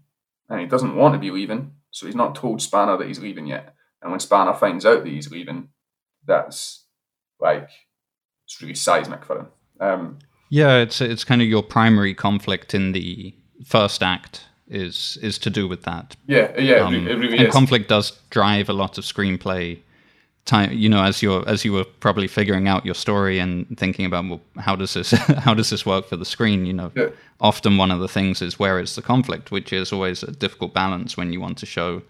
and he doesn't want to be leaving, so he's not told Spanner that he's leaving yet. And when Spanner finds out that he's leaving, that's like it's really seismic for him. Um, yeah, it's it's kind of your primary conflict in the first act is is to do with that. Yeah, yeah, um, it really and is. conflict does drive a lot of screenplay time you know as you're as you were probably figuring out your story and thinking about well how does this how does this work for the screen you know yeah. often one of the things is where is the conflict which is always a difficult balance when you want to show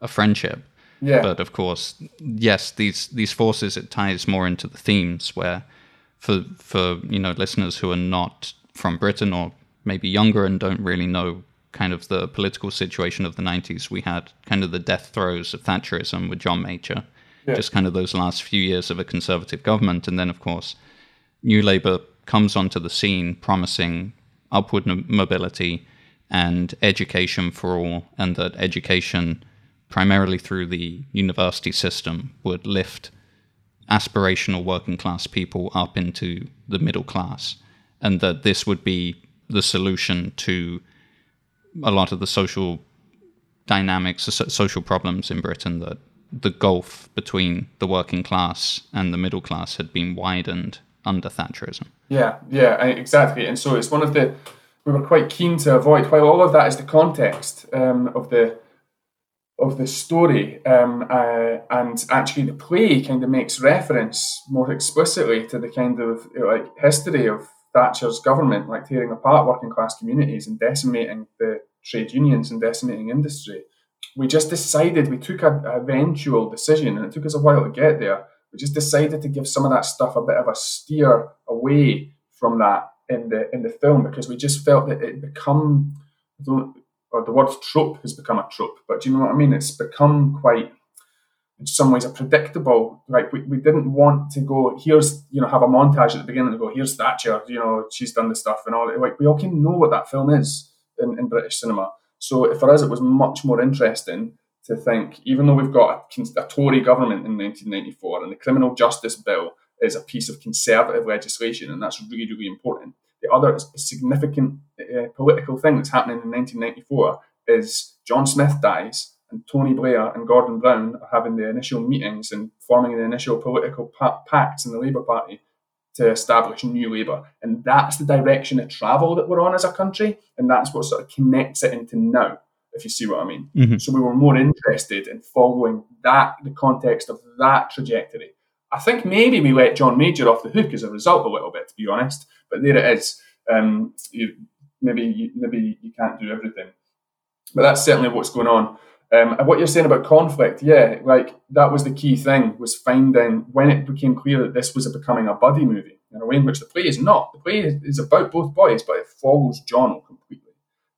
a friendship yeah. but of course yes these these forces it ties more into the themes where for for you know listeners who are not from britain or maybe younger and don't really know kind of the political situation of the 90s we had kind of the death throes of thatcherism with john major yeah. just kind of those last few years of a conservative government. And then, of course, New Labour comes onto the scene promising upward mobility and education for all, and that education, primarily through the university system, would lift aspirational working class people up into the middle class, and that this would be the solution to a lot of the social dynamics, social problems in Britain that the gulf between the working class and the middle class had been widened under Thatcherism. Yeah, yeah, exactly. And so it's one of the we were quite keen to avoid. While all of that is the context um, of the of the story, um, uh, and actually the play kind of makes reference more explicitly to the kind of like history of Thatcher's government, like tearing apart working class communities and decimating the trade unions and decimating industry. We just decided we took a, a eventual decision, and it took us a while to get there. We just decided to give some of that stuff a bit of a steer away from that in the in the film because we just felt that it become or the word trope has become a trope, but do you know what I mean? It's become quite in some ways a predictable. Like we, we didn't want to go here's you know have a montage at the beginning and go here's Thatcher, you know she's done the stuff and all. Like we all can know what that film is in, in British cinema. So for us, it was much more interesting to think, even though we've got a, a Tory government in 1994 and the criminal justice bill is a piece of conservative legislation, and that's really, really important. The other significant uh, political thing that's happening in 1994 is John Smith dies, and Tony Blair and Gordon Brown are having the initial meetings and forming the initial political pa- pacts in the Labour Party to establish new Labour. And that's the direction of travel that we're on as a country, and that's what sort of connects it into now, if you see what I mean. Mm-hmm. So we were more interested in following that, the context of that trajectory I think maybe we let John Major off the hook as a result a little bit, to be honest. But there it is. Um, you, maybe you, maybe you can't do everything, but that's certainly what's going on. Um, and what you're saying about conflict, yeah, like that was the key thing was finding when it became clear that this was a becoming a buddy movie in a way in which the play is not. The play is about both boys, but it follows John completely.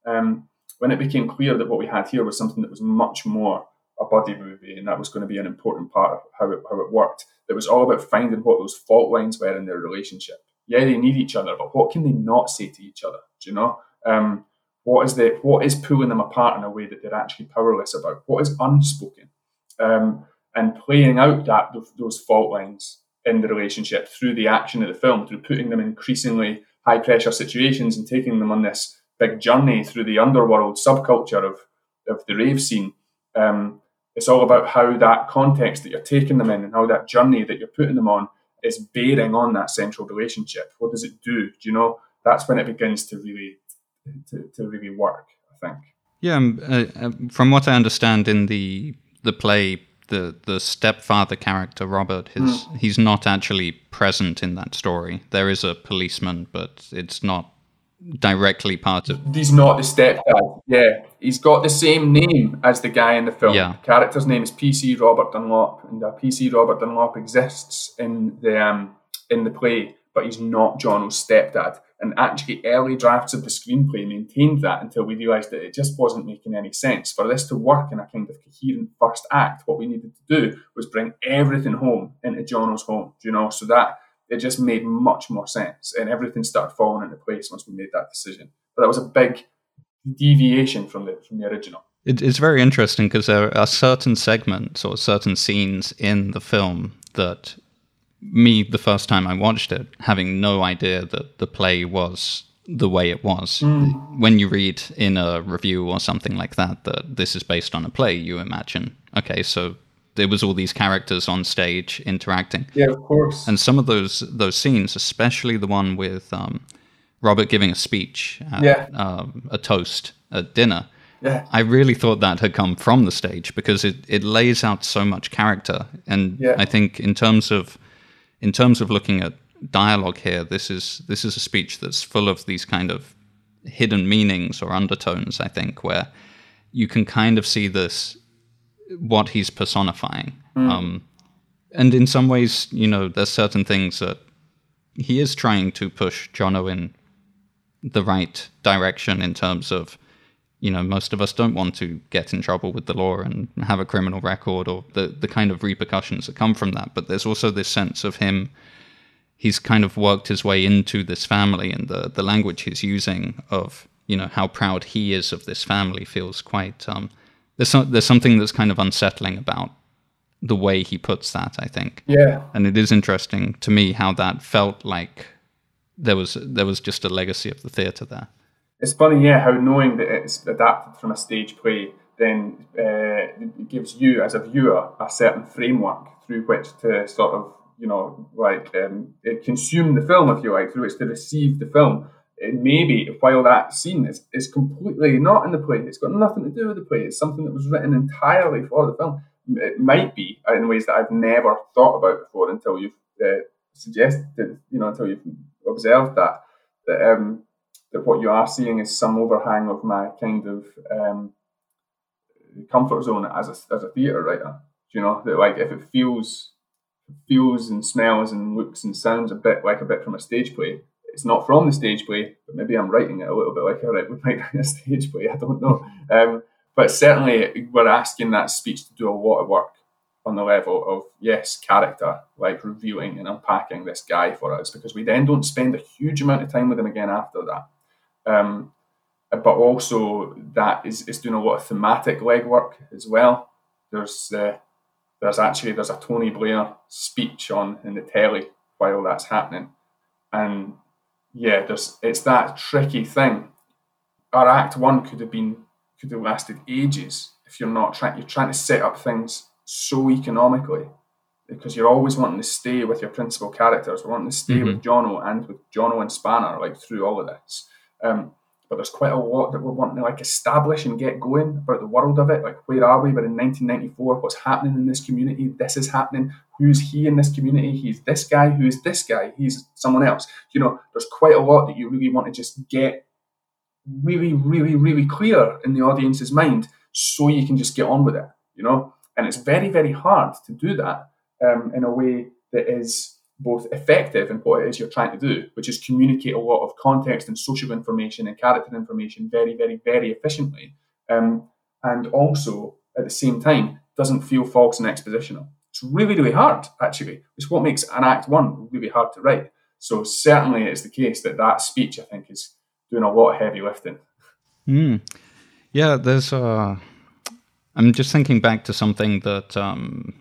Um, when it became clear that what we had here was something that was much more a buddy movie, and that was going to be an important part of how it, how it worked. It was all about finding what those fault lines were in their relationship. Yeah, they need each other, but what can they not say to each other? Do you know? Um, what is the what is pulling them apart in a way that they're actually powerless about? What is unspoken? Um, and playing out that those fault lines in the relationship through the action of the film, through putting them in increasingly high pressure situations and taking them on this big journey through the underworld subculture of of the rave scene. Um, it's all about how that context that you're taking them in and how that journey that you're putting them on is bearing on that central relationship. What does it do? Do you know? That's when it begins to really to, to really work. I think. Yeah, um, uh, uh, from what I understand in the the play, the the stepfather character Robert, his mm. he's not actually present in that story. There is a policeman, but it's not directly part of. He's not the stepdad. Yeah, he's got the same name as the guy in the film. Yeah. The character's name is PC Robert Dunlop, and uh, PC Robert Dunlop exists in the um, in the play, but he's not John's stepdad. And actually, early drafts of the screenplay maintained that until we realised that it just wasn't making any sense. For this to work in a kind of coherent first act, what we needed to do was bring everything home into John's home. You know, so that it just made much more sense and everything started falling into place once we made that decision. But that was a big deviation from the from the original. It, it's very interesting because there are certain segments or certain scenes in the film that me, the first time I watched it, having no idea that the play was the way it was. Mm. When you read in a review or something like that that this is based on a play, you imagine, okay, so there was all these characters on stage interacting. Yeah, of course. And some of those those scenes, especially the one with um, Robert giving a speech, at, yeah, uh, a toast at dinner. Yeah. I really thought that had come from the stage because it, it lays out so much character, and yeah. I think in terms of in terms of looking at dialogue here, this is this is a speech that's full of these kind of hidden meanings or undertones. I think where you can kind of see this what he's personifying. Mm. Um, and in some ways, you know, there's certain things that he is trying to push Jono in the right direction in terms of, you know, most of us don't want to get in trouble with the law and have a criminal record or the, the kind of repercussions that come from that. But there's also this sense of him, he's kind of worked his way into this family and the, the language he's using of, you know, how proud he is of this family feels quite um, there's some, there's something that's kind of unsettling about the way he puts that. I think. Yeah. And it is interesting to me how that felt like there was there was just a legacy of the theatre there. It's funny, yeah, how knowing that it's adapted from a stage play then uh, gives you as a viewer a certain framework through which to sort of you know like um, consume the film if you like through which to receive the film. It maybe while that scene is, is completely not in the play it's got nothing to do with the play it's something that was written entirely for the film. It might be in ways that i've never thought about before until you've uh, suggested you know until you've observed that that um, that what you are seeing is some overhang of my kind of um, comfort zone as a, as a theatre writer. You know, that like if it feels feels and smells and looks and sounds a bit like a bit from a stage play, it's not from the stage play, but maybe I'm writing it a little bit like I write, we might write a stage play. I don't know. Um, but certainly, we're asking that speech to do a lot of work on the level of yes, character, like revealing and unpacking this guy for us, because we then don't spend a huge amount of time with him again after that. Um, but also that is, is doing a lot of thematic legwork as well. There's uh, there's actually there's a Tony Blair speech on in the telly while that's happening, and yeah, there's it's that tricky thing. Our Act One could have been could have lasted ages if you're not trying you're trying to set up things so economically because you're always wanting to stay with your principal characters, We're wanting to stay mm-hmm. with Jono and with Jono and Spanner like through all of this. Um, but there's quite a lot that we're wanting to like establish and get going about the world of it. Like, where are we? We're in 1994. What's happening in this community? This is happening. Who's he in this community? He's this guy. Who's this guy? He's someone else. You know, there's quite a lot that you really want to just get really, really, really clear in the audience's mind so you can just get on with it, you know? And it's very, very hard to do that um, in a way that is both effective in what it is you're trying to do, which is communicate a lot of context and social information and character information very, very, very efficiently, um, and also at the same time doesn't feel false and expositional. It's really, really hard, actually. It's what makes an Act One really hard to write. So certainly, it's the case that that speech, I think, is doing a lot of heavy lifting. Mm. Yeah, there's. Uh, I'm just thinking back to something that um,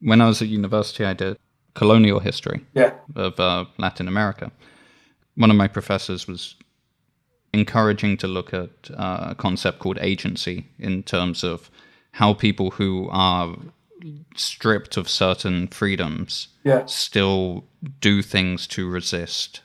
when I was at university, I did colonial history yeah. of uh, Latin America. One of my professors was encouraging to look at uh, a concept called agency in terms of how people who are stripped of certain freedoms yeah. still do things to resist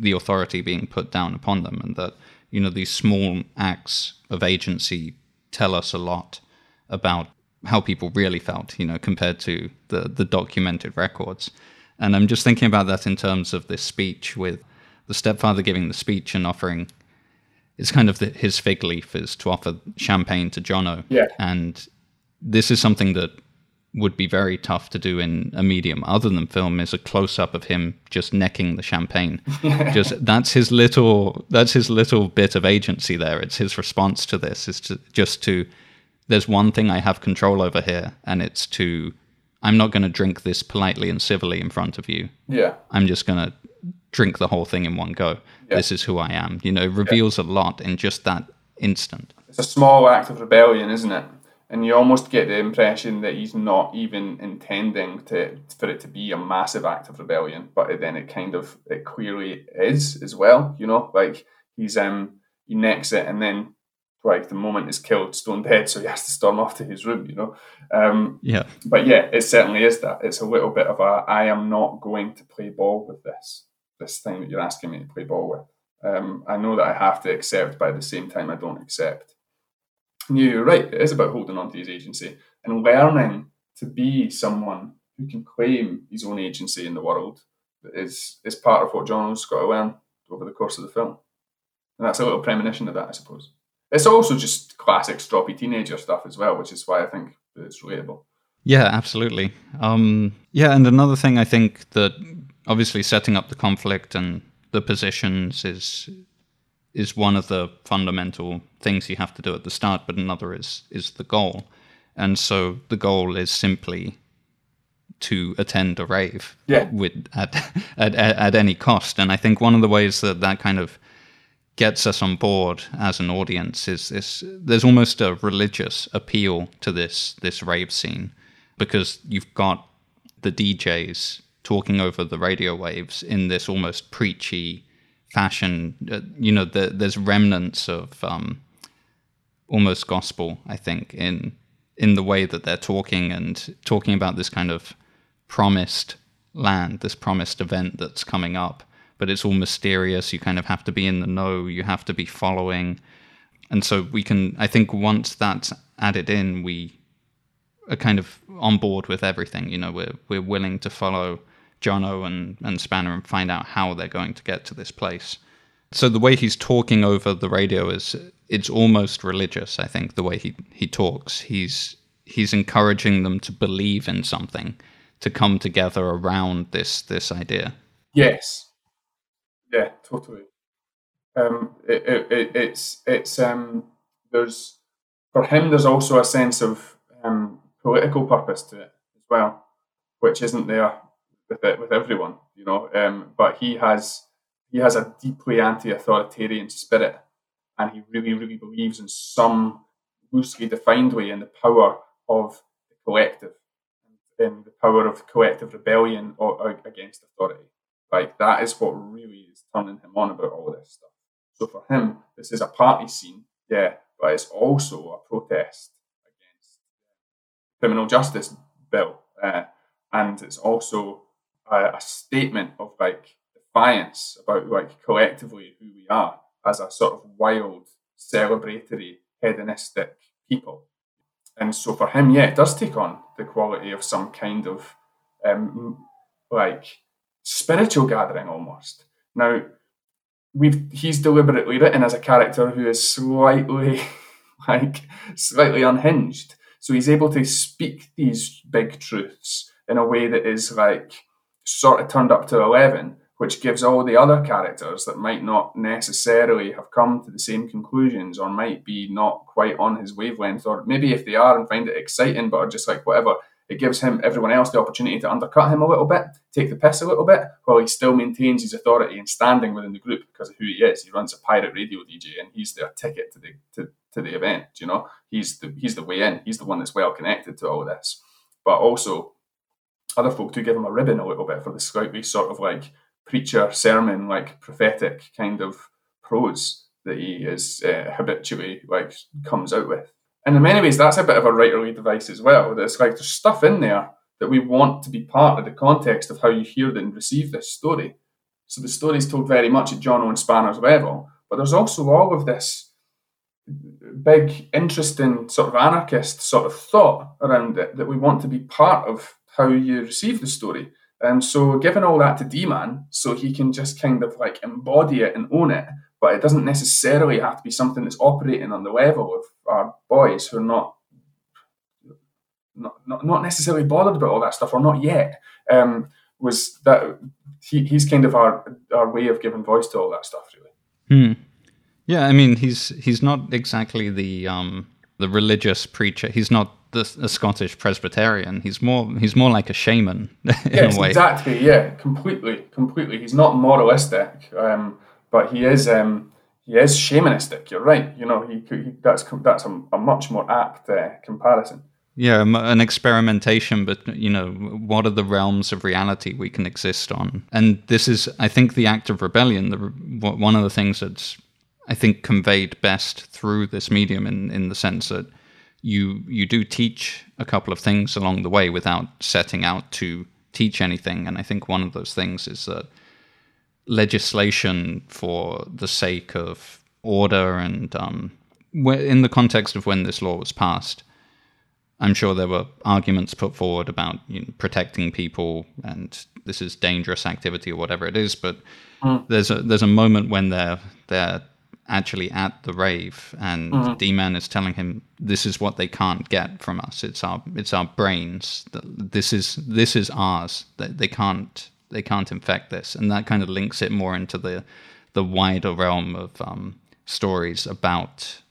the authority being put down upon them and that you know these small acts of agency tell us a lot about how people really felt, you know, compared to the the documented records. And I'm just thinking about that in terms of this speech with the stepfather giving the speech and offering. It's kind of the, his fig leaf is to offer champagne to Jono. Yeah. And this is something that would be very tough to do in a medium other than film is a close up of him just necking the champagne. just that's his little that's his little bit of agency there. It's his response to this is to just to there's one thing I have control over here, and it's to I'm not going to drink this politely and civilly in front of you. Yeah. I'm just going to drink the whole thing in one go. Yeah. This is who I am. You know, reveals yeah. a lot in just that instant. It's a small act of rebellion, isn't it? And you almost get the impression that he's not even intending to for it to be a massive act of rebellion, but then it kind of it clearly is as well. You know, like he's um he necks it and then like the moment is killed, stone dead, so he has to storm off to his room, you know. Um, yeah. But yeah, it certainly is that. It's a little bit of a I am not going to play ball with this this thing that you're asking me to play ball with. Um, I know that I have to accept, but at the same time, I don't accept. And you're right. It is about holding on to his agency and learning to be someone who can claim his own agency in the world. Is is part of what John has got to learn over the course of the film, and that's a little premonition of that, I suppose. It's also just classic stroppy teenager stuff as well, which is why I think it's relatable. Yeah, absolutely. Um, yeah, and another thing I think that obviously setting up the conflict and the positions is is one of the fundamental things you have to do at the start, but another is is the goal. And so the goal is simply to attend a rave yeah. with at, at at any cost. And I think one of the ways that that kind of gets us on board as an audience is this there's almost a religious appeal to this this rave scene because you've got the DJs talking over the radio waves in this almost preachy fashion. Uh, you know, the, there's remnants of um, almost gospel, I think, in in the way that they're talking and talking about this kind of promised land, this promised event that's coming up. But it's all mysterious. You kind of have to be in the know. You have to be following. And so we can, I think, once that's added in, we are kind of on board with everything. You know, we're we're willing to follow Jono and, and Spanner and find out how they're going to get to this place. So the way he's talking over the radio is it's almost religious, I think, the way he, he talks. He's he's encouraging them to believe in something, to come together around this this idea. Yes. Yeah, totally. Um, it, it, it, it's it's um, there's for him there's also a sense of um, political purpose to it as well, which isn't there with it, with everyone, you know. Um, but he has he has a deeply anti-authoritarian spirit, and he really, really believes in some loosely defined way in the power of the collective, in the power of collective rebellion or, or against authority. Like that is what really is turning him on about all this stuff. So for him, this is a party scene, yeah, but it's also a protest against criminal justice bill, uh, and it's also a, a statement of like defiance about like collectively who we are as a sort of wild, celebratory, hedonistic people. And so for him, yeah, it does take on the quality of some kind of um, like spiritual gathering almost. Now, we've he's deliberately written as a character who is slightly like slightly unhinged. So he's able to speak these big truths in a way that is like sort of turned up to 11, which gives all the other characters that might not necessarily have come to the same conclusions or might be not quite on his wavelength, or maybe if they are and find it exciting but are just like whatever, it gives him everyone else the opportunity to undercut him a little bit, take the piss a little bit, while he still maintains his authority and standing within the group because of who he is. He runs a pirate radio DJ and he's their ticket to the to, to the event. You know, he's the he's the way in. He's the one that's well connected to all this. But also other folk do give him a ribbon a little bit for the slightly sort of like preacher sermon, like prophetic kind of prose that he is uh, habitually like comes out with. And in many ways, that's a bit of a writerly device as well. There's like there's stuff in there that we want to be part of the context of how you hear and receive this story. So the story is told very much at Jono and Spanner's level, but there's also all of this big, interesting sort of anarchist sort of thought around it that we want to be part of how you receive the story. And so giving all that to D-Man so he can just kind of like embody it and own it, but it doesn't necessarily have to be something that's operating on the level of our boys who are not not, not, not necessarily bothered about all that stuff or not yet. Um, was that he, he's kind of our our way of giving voice to all that stuff really. Hmm. Yeah, I mean he's he's not exactly the um the religious preacher. He's not the, a Scottish Presbyterian. He's more he's more like a shaman in yes, a way. Exactly. Yeah. Completely. Completely. He's not moralistic, um, but he is um, he is shamanistic. You're right. You know, he, he that's that's a, a much more apt uh, comparison. Yeah, an experimentation, but you know, what are the realms of reality we can exist on? And this is, I think, the act of rebellion. The, one of the things that's, I think, conveyed best through this medium, in in the sense that you you do teach a couple of things along the way without setting out to teach anything. And I think one of those things is that legislation for the sake of order and um, in the context of when this law was passed, I'm sure there were arguments put forward about you know, protecting people and this is dangerous activity or whatever it is. But mm. there's a there's a moment when they're they're actually at the rave, and mm-hmm. D-Man is telling him, "This is what they can't get from us. It's our it's our brains. This is this is ours. They can't they can't infect this." And that kind of links it more into the the wider realm of um, stories about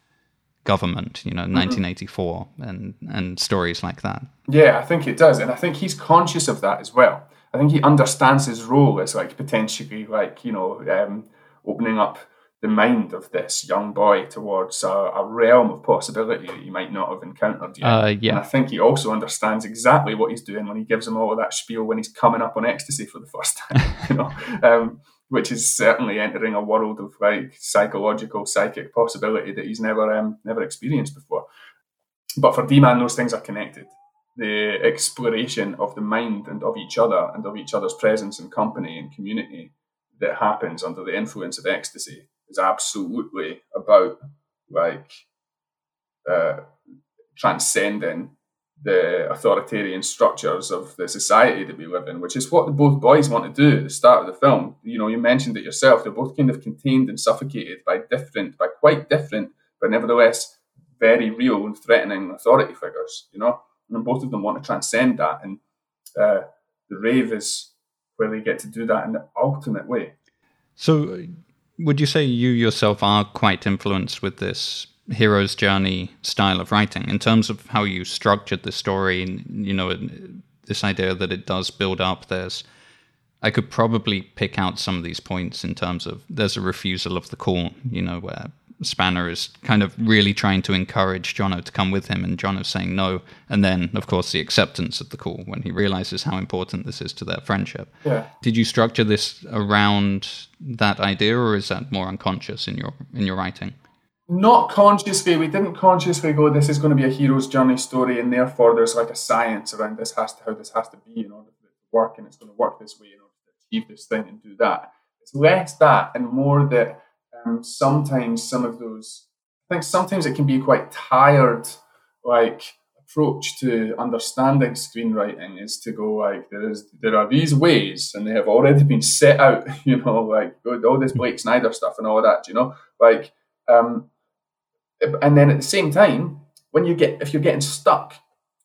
government, you know, mm-hmm. 1984 and and stories like that. Yeah, I think it does, and I think he's conscious of that as well. I think he understands his role as like potentially like you know um, opening up the mind of this young boy towards a, a, realm of possibility that he might not have encountered yet. Uh, yeah. And I think he also understands exactly what he's doing when he gives him all of that spiel when he's coming up on ecstasy for the first time. you know, um, which is certainly entering a world of like psychological, psychic possibility that he's never um, never experienced before. But for D Man, those things are connected. The exploration of the mind and of each other and of each other's presence and company and community that happens under the influence of ecstasy is absolutely about like uh, transcending the authoritarian structures of the society that we live in, which is what both boys want to do at the start of the film. You know, you mentioned it yourself. They're both kind of contained and suffocated by different, by quite different, but nevertheless very real and threatening authority figures. You know, and both of them want to transcend that, and uh, the rave is where they get to do that in the ultimate way. So, would you say you yourself are quite influenced with this hero's journey style of writing in terms of how you structured the story and you know this idea that it does build up? There's i could probably pick out some of these points in terms of there's a refusal of the call you know where Spanner is kind of really trying to encourage Jono to come with him, and Jono saying no. And then, of course, the acceptance of the call when he realizes how important this is to their friendship. Yeah. Did you structure this around that idea, or is that more unconscious in your in your writing? Not consciously. We didn't consciously go. This is going to be a hero's journey story, and therefore there's like a science around this has to how this has to be in order for it to work, and it's going to work this way in order to achieve this thing and do that. It's less that and more that sometimes some of those, I think sometimes it can be quite tired, like approach to understanding screenwriting is to go like there is there are these ways and they have already been set out, you know, like all this Blake Snyder stuff and all that, you know, like um, and then at the same time, when you get if you're getting stuck,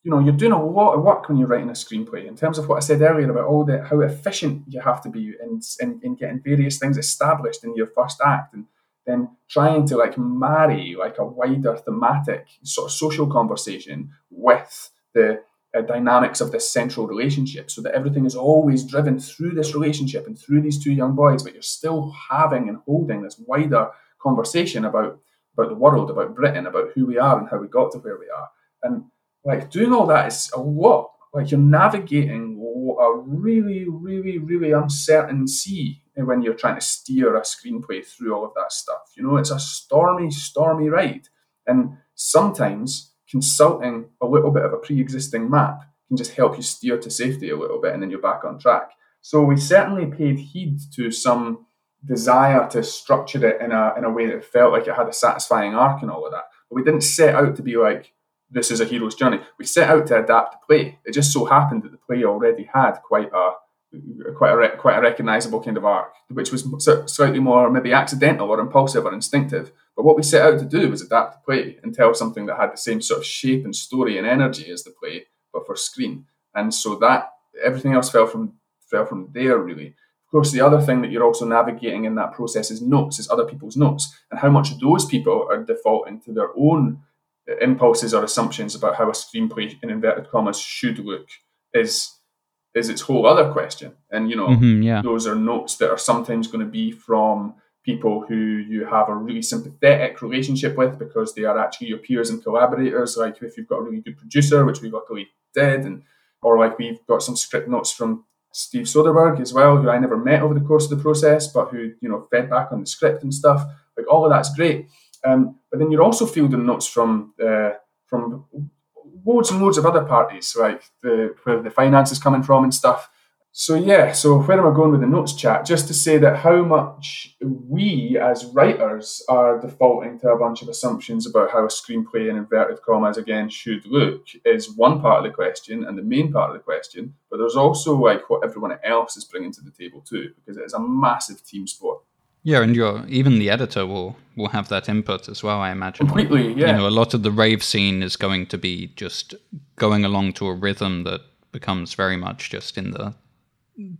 you know, you're doing a lot of work when you're writing a screenplay. In terms of what I said earlier about all the how efficient you have to be in, in, in getting various things established in your first act and then trying to like marry like a wider thematic sort of social conversation with the uh, dynamics of this central relationship so that everything is always driven through this relationship and through these two young boys but you're still having and holding this wider conversation about about the world about britain about who we are and how we got to where we are. And like doing all that is a lot. Like you're navigating a really, really, really uncertain sea when you're trying to steer a screenplay through all of that stuff. You know, it's a stormy, stormy ride. And sometimes consulting a little bit of a pre-existing map can just help you steer to safety a little bit and then you're back on track. So we certainly paid heed to some desire to structure it in a in a way that felt like it had a satisfying arc and all of that. But we didn't set out to be like, this is a hero's journey. We set out to adapt the play. It just so happened that the play already had quite a quite a quite a recognizable kind of arc, which was slightly more maybe accidental or impulsive or instinctive. But what we set out to do was adapt the play and tell something that had the same sort of shape and story and energy as the play, but for screen. And so that everything else fell from fell from there really. Of course, the other thing that you're also navigating in that process is notes, is other people's notes, and how much those people are defaulting to their own impulses or assumptions about how a screenplay in inverted commas should look is is its whole other question. And you know, mm-hmm, yeah. those are notes that are sometimes going to be from people who you have a really sympathetic relationship with because they are actually your peers and collaborators. Like if you've got a really good producer, which we luckily did, and or like we've got some script notes from Steve Soderbergh as well, who I never met over the course of the process, but who you know fed back on the script and stuff. Like all of that's great. Um, but then you're also fielding notes from uh, from loads and loads of other parties, like the, where the finance is coming from and stuff. So yeah, so where am I going with the notes chat? Just to say that how much we as writers are defaulting to a bunch of assumptions about how a screenplay in inverted commas again should look is one part of the question and the main part of the question. But there's also like what everyone else is bringing to the table too, because it is a massive team sport. Yeah, and your even the editor will will have that input as well. I imagine completely. Yeah, you know, a lot of the rave scene is going to be just going along to a rhythm that becomes very much just in the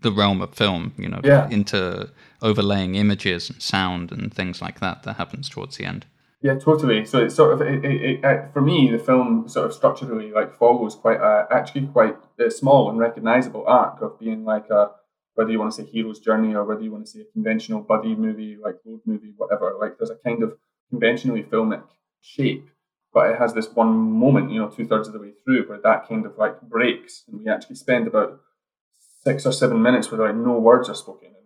the realm of film. You know, yeah. into overlaying images and sound and things like that. That happens towards the end. Yeah, totally. So it's sort of it, it, it, uh, for me, the film sort of structurally like follows quite a, actually quite a small and recognizable arc of being like a whether you want to say hero's journey or whether you want to say a conventional buddy movie like road movie whatever like there's a kind of conventionally filmic shape but it has this one moment you know two-thirds of the way through where that kind of like breaks and we actually spend about six or seven minutes where like no words are spoken and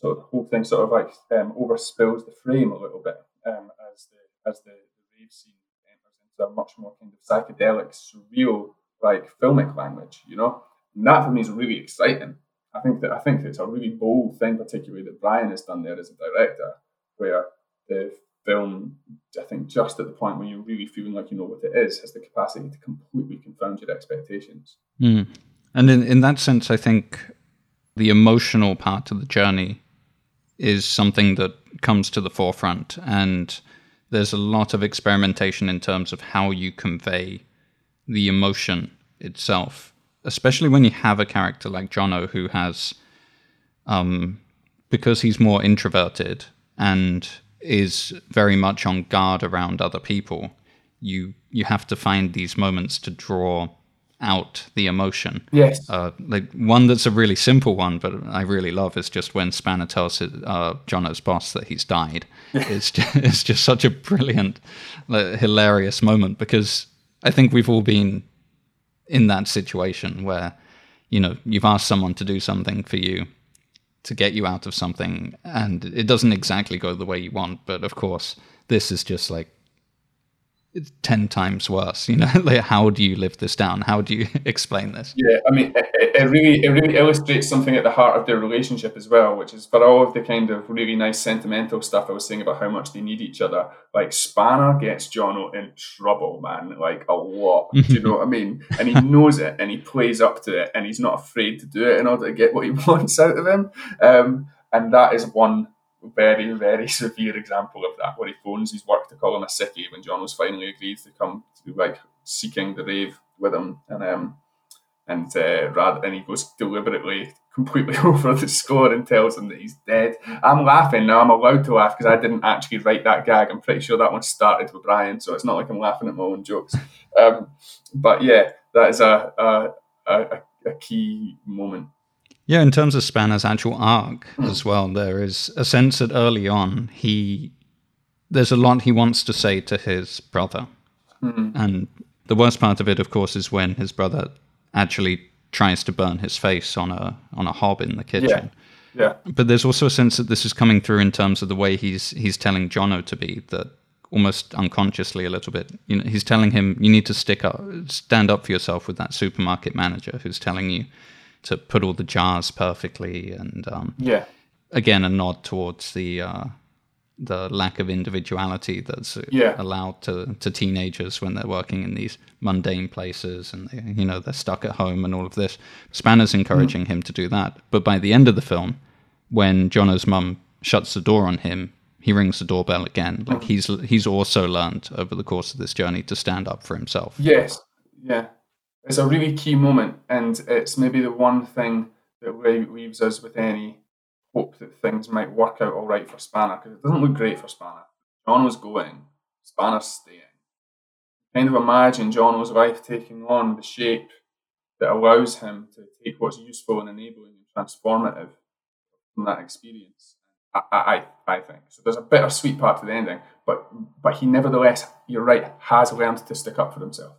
so the whole thing sort of like um, overspills the frame a little bit um, as the as the, the rave scene enters into a much more kind of psychedelic, surreal, like filmic language, you know. And that for me is really exciting. I think that I think it's a really bold thing, particularly that Brian has done there as a director, where the film, I think, just at the point where you're really feeling like you know what it is, has the capacity to completely confound your expectations. Mm. And in, in that sense, I think the emotional part of the journey is something that comes to the forefront. And there's a lot of experimentation in terms of how you convey the emotion itself, especially when you have a character like Jono who has, um, because he's more introverted and is very much on guard around other people. You you have to find these moments to draw out the emotion. Yes. Uh, like one that's a really simple one, but I really love is just when Spanner tells his, uh, Jono's boss that he's died. it's just, it's just such a brilliant, like, hilarious moment because I think we've all been in that situation where you know you've asked someone to do something for you to get you out of something and it doesn't exactly go the way you want but of course this is just like it's 10 times worse you know? Like how do you live this down? How do you explain this? Yeah i mean it, it, really it really illustrates something at the heart of their relationship as well which is for all of the kind of really nice sentimental stuff i was saying about how much they need each other like spanner gets jono in trouble man like a lot do you know what i mean? And he knows it and he plays up to it and he's not afraid to do it in order to get what he wants out of him. Um, and that is one very, very severe example of that, where he phones his work to call him a sickie when Jono's finally agreed to come to like seeking the rave with him, and um, and uh, rather, and he goes deliberately completely over the score and tells him that he's dead. I'm laughing now. I'm allowed to laugh because I didn't actually write that gag. I'm pretty sure that one started with Brian, so it's not like I'm laughing at my own jokes. Um, but yeah, that is a a, a, a key moment yeah, in terms of Spanner's actual arc as well, there is a sense that early on he there's a lot he wants to say to his brother, mm. and the worst part of it, of course, is when his brother actually tries to burn his face on a on a hob in the kitchen. Yeah. yeah. But there's also a sense that this is coming through in terms of the way he's he's telling Jono to be that almost unconsciously a little bit. You know, he's telling him you need to stick up, stand up for yourself with that supermarket manager who's telling you to put all the jars perfectly, and um, yeah, again a nod towards the uh, the lack of individuality that's uh, yeah. allowed to, to teenagers when they're working in these mundane places and they, you know they're stuck at home and all of this. Spanner's encouraging mm. him to do that, but by the end of the film, when Jono's mum shuts the door on him, he rings the doorbell again. Like mm. he's he's also learned over the course of this journey to stand up for himself. Yes, yeah, it's a really key moment, and it's maybe the one thing that leaves us with any hope that things might work out all right for Spanner because it doesn't look great for Spanner. Jono's going, Spanner's staying. Kind of imagine Jono's life taking on the shape that allows him to take what's useful and enabling and transformative from that experience. I, I, I think so. There's a bittersweet part to the ending, but but he nevertheless, you're right, has learned to stick up for himself.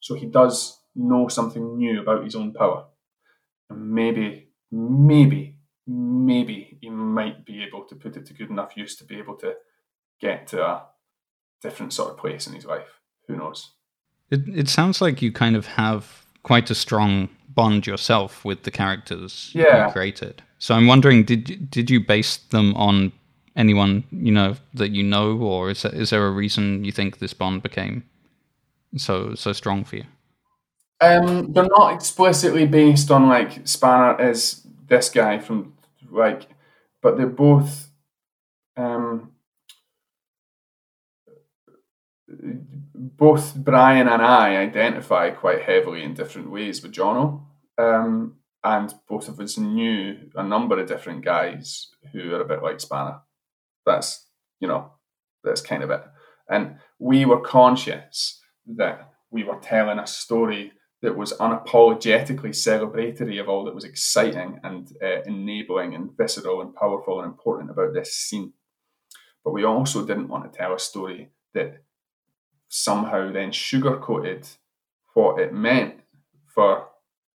So he does know something new about his own power. And maybe, maybe, maybe he might be able to put it to good enough use to be able to get to a different sort of place in his life. Who knows? It, it sounds like you kind of have quite a strong bond yourself with the characters yeah. you created. So I'm wondering, did did you base them on anyone you know that you know, or is there, is there a reason you think this bond became so so strong for you? Um, they're not explicitly based on like Spanner is this guy from like, but they're both. Um, both Brian and I identify quite heavily in different ways with Jono, um, and both of us knew a number of different guys who are a bit like Spanner. That's you know, that's kind of it. And we were conscious that we were telling a story that was unapologetically celebratory of all that was exciting and uh, enabling and visceral and powerful and important about this scene. But we also didn't want to tell a story that somehow then sugarcoated what it meant for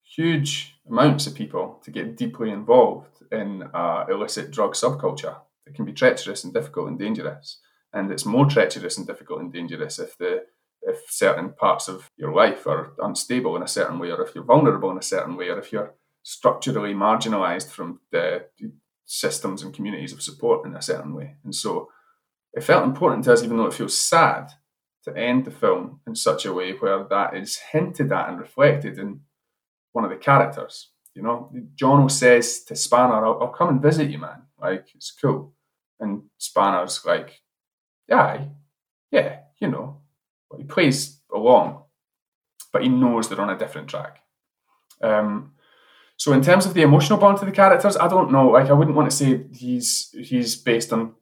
huge amounts of people to get deeply involved in uh, illicit drug subculture. It can be treacherous and difficult and dangerous, and it's more treacherous and difficult and dangerous if the if certain parts of your life are unstable in a certain way, or if you're vulnerable in a certain way, or if you're structurally marginalized from the systems and communities of support in a certain way. And so it felt important to us, even though it feels sad, to end the film in such a way where that is hinted at and reflected in one of the characters. You know, Jono says to Spanner, I'll, I'll come and visit you, man. Like, it's cool. And Spanner's like, yeah, yeah, you know. He plays along, but he knows they're on a different track. Um, so in terms of the emotional bond to the characters, I don't know. Like I wouldn't want to say he's he's based on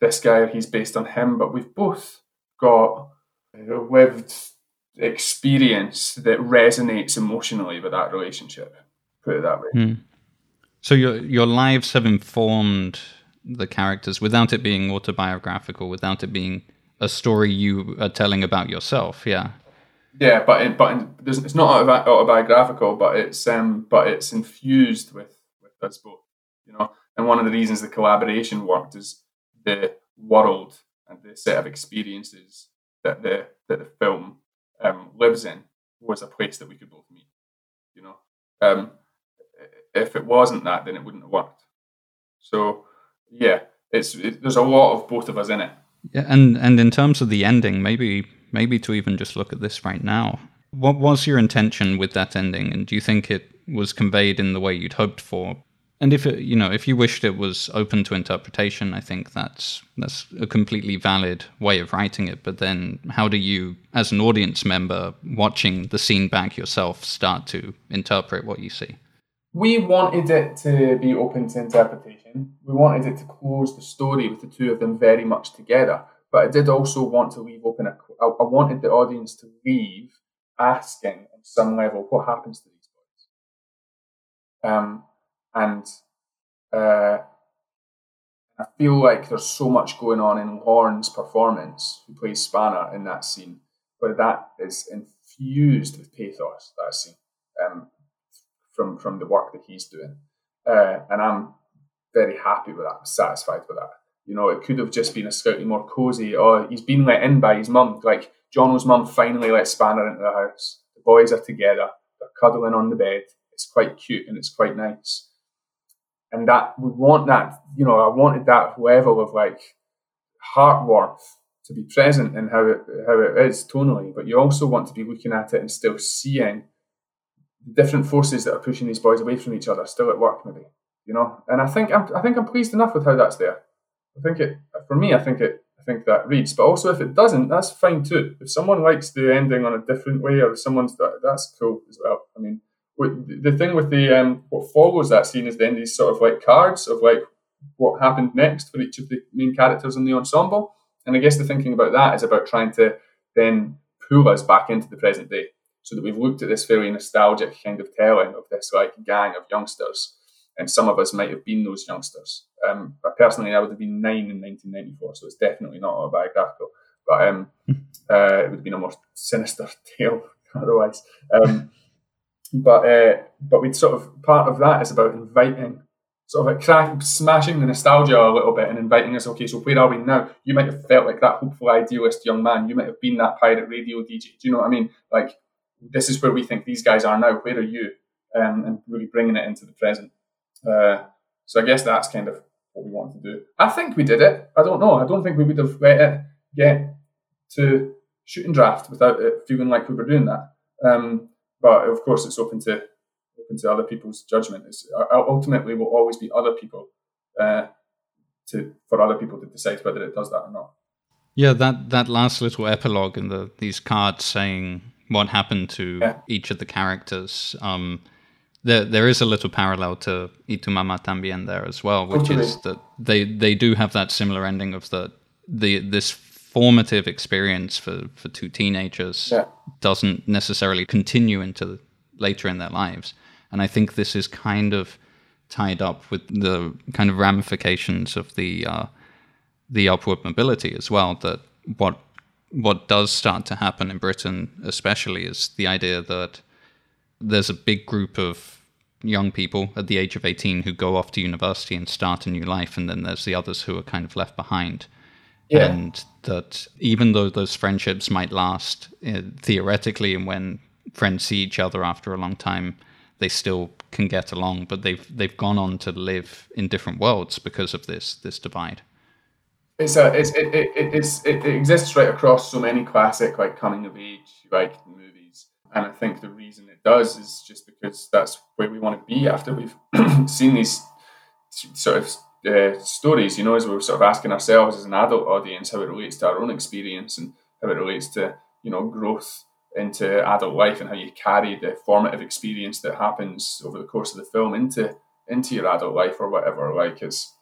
this guy or he's based on him, but we've both got lived experience that resonates emotionally with that relationship. Put it that way. Hmm. So your your lives have informed the characters without it being autobiographical, without it being a story you are telling about yourself. Yeah. Yeah, but in, but it's not autobiographical, but it's um, but it's infused with with us both, you know. And one of the reasons the collaboration worked is the world and the set of experiences that the that the film um, lives in was a place that we could both meet, you know. Um, if it wasn't that, then it wouldn't have worked. So yeah, it's it, there's a lot of both of us in it. Yeah, and and in terms of the ending, maybe maybe to even just look at this right now. What was your intention with that ending, and do you think it was conveyed in the way you'd hoped for? And if it, you know, if you wished it was open to interpretation, I think that's that's a completely valid way of writing it. But then, how do you, as an audience member watching the scene back yourself, start to interpret what you see? We wanted it to be open to interpretation. We wanted it to close the story with the two of them very much together. But I did also want to leave open a. I, wanted the audience to leave asking on some level what happens to these boys. Um, and uh, I feel like there's so much going on in Lorn's performance, who plays Spanner in that scene, but that is infused with pathos. That scene um, from from the work that he's doing, uh, and I'm very happy with that. Satisfied with that. You know, it could have just been a slightly more cozy. Oh, he's been let in by his mum. Like Jono's mum finally let Spanner into the house. The boys are together. They're cuddling on the bed. It's quite cute and it's quite nice. And that we want that. You know, I wanted that level of like heart warmth to be present in how it how it is tonally. But you also want to be looking at it and still seeing different forces that are pushing these boys away from each other still at work, maybe. You know, and I think I'm I think I'm pleased enough with how that's there. I think it for me. I think it. I think that reads. But also, if it doesn't, that's fine too. If someone likes the ending on a different way, or if someone's that, that's cool as well. I mean, the thing with the um, what follows that scene is then these sort of like cards of like what happened next for each of the main characters in the ensemble. And I guess the thinking about that is about trying to then pull us back into the present day, so that we've looked at this very nostalgic kind of telling of this like gang of youngsters and some of us might have been those youngsters. Um, but personally, I would have been nine in 1994, so it's definitely not autobiographical. But um, uh, it would have been a more sinister tale otherwise. Um, but uh, but we'd sort of part of that is about inviting, sort of like crack, smashing the nostalgia a little bit and inviting us. Okay, so where are we now? You might have felt like that hopeful idealist young man. You might have been that pirate radio DJ. Do you know what I mean? Like this is where we think these guys are now. Where are you? Um, and really bringing it into the present. Uh, so I guess that's kind of what we wanted to do. I think we did it. I don't know. I don't think we would have let it get to shooting draft without it feeling like we were doing that. Um, but of course, it's open to open to other people's judgment. It's, uh, ultimately, will always be other people uh, to for other people to decide whether it does that or not. Yeah, that that last little epilogue in the these cards saying what happened to yeah. each of the characters. Um, there there is a little parallel to Y tu mamá también there as well, which is that they they do have that similar ending of the the this formative experience for for two teenagers yeah. doesn't necessarily continue into later in their lives, and I think this is kind of tied up with the kind of ramifications of the uh, the upward mobility as well. That what what does start to happen in Britain, especially, is the idea that there's a big group of young people at the age of 18 who go off to university and start a new life, and then there's the others who are kind of left behind. Yeah. And that even though those friendships might last uh, theoretically, and when friends see each other after a long time, they still can get along, but they've they've gone on to live in different worlds because of this this divide. It's a it's it, it, it's it, it exists right across so many classic like coming of age like movies, and I think the reason it does is just because that's where we want to be after we've seen these sort of uh, stories. You know, as we're sort of asking ourselves as an adult audience how it relates to our own experience and how it relates to you know growth into adult life and how you carry the formative experience that happens over the course of the film into into your adult life or whatever. Like it's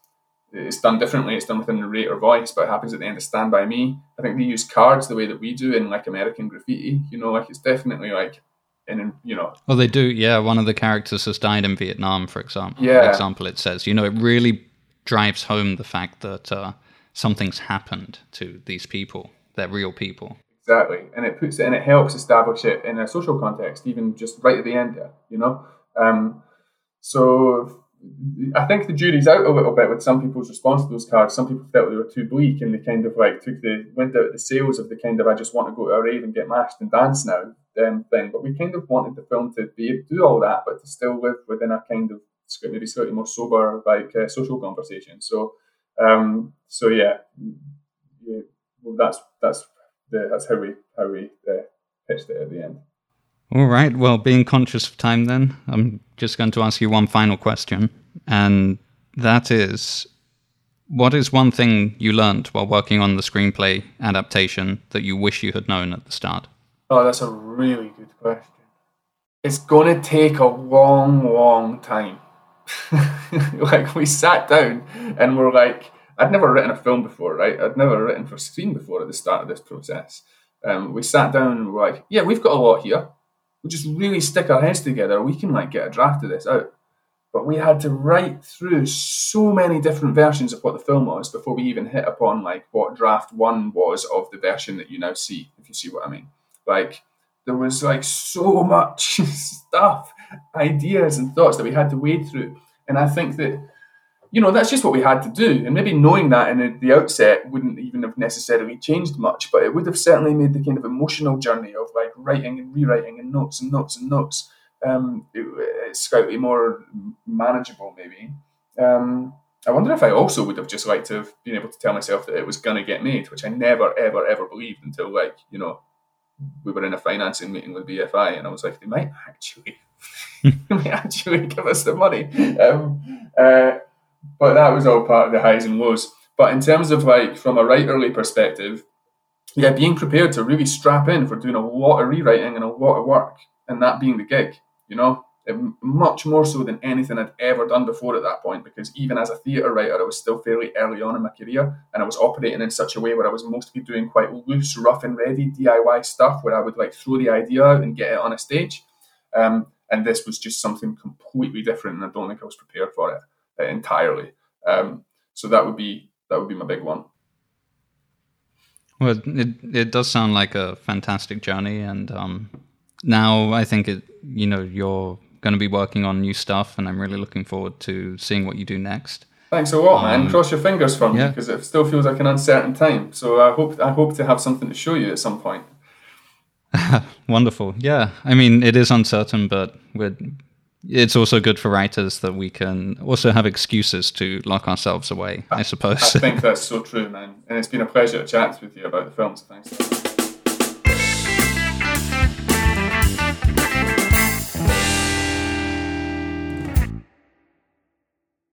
it's done differently. It's done with a narrator voice, but it happens at the end of Stand By Me. I think they use cards the way that we do in like American Graffiti. You know, like it's definitely like in you know. Well, they do. Yeah, one of the characters has died in Vietnam, for example. Yeah. For example, it says you know it really drives home the fact that uh, something's happened to these people. They're real people. Exactly, and it puts it and it helps establish it in a social context, even just right at the end there. You know, um, so I think the jury's out a little bit with some people's response to those cards. Some people felt they were too bleak, and they kind of like took the went out the sails of the kind of I just want to go to a rave and get mashed and dance now um, thing. But we kind of wanted the film to be able to do all that, but to still live within a kind of maybe slightly more sober like uh, social conversation. So, um, so yeah, yeah well, that's that's the, that's how we how we uh, pitched it at the end. All right. Well, being conscious of time, then I'm just going to ask you one final question, and that is, what is one thing you learned while working on the screenplay adaptation that you wish you had known at the start? Oh, that's a really good question. It's going to take a long, long time. like we sat down and we're like, I'd never written a film before, right? I'd never written for screen before at the start of this process. Um, we sat down and we're like, yeah, we've got a lot here. We just really stick our heads together. We can like get a draft of this out. But we had to write through so many different versions of what the film was before we even hit upon like what draft one was of the version that you now see, if you see what I mean. Like there was like so much stuff, ideas and thoughts that we had to wade through. And I think that you know, that's just what we had to do. And maybe knowing that in the outset wouldn't even have necessarily changed much, but it would have certainly made the kind of emotional journey of like writing and rewriting and notes and notes and notes um, it, it's slightly more manageable, maybe. Um, I wonder if I also would have just liked to have been able to tell myself that it was going to get made, which I never, ever, ever believed until like, you know, we were in a financing meeting with BFI and I was like, they might actually, they might actually give us the money. Um, uh, but that was all part of the highs and lows. But in terms of like from a writerly perspective, yeah, being prepared to really strap in for doing a lot of rewriting and a lot of work, and that being the gig, you know, it, much more so than anything I'd ever done before at that point. Because even as a theatre writer, I was still fairly early on in my career, and I was operating in such a way where I was mostly doing quite loose, rough and ready DIY stuff, where I would like throw the idea out and get it on a stage. Um, and this was just something completely different, and I don't think I was prepared for it entirely. Um, so that would be that would be my big one. Well, it it does sound like a fantastic journey, and um, now I think it you know you're going to be working on new stuff, and I'm really looking forward to seeing what you do next. Thanks a lot, um, man. Cross your fingers for me yeah. because it still feels like an uncertain time. So I hope I hope to have something to show you at some point. Wonderful. Yeah, I mean it is uncertain, but we're it's also good for writers that we can also have excuses to lock ourselves away, I suppose. I think that's so true, man. And it's been a pleasure to chat with you about the films. thanks.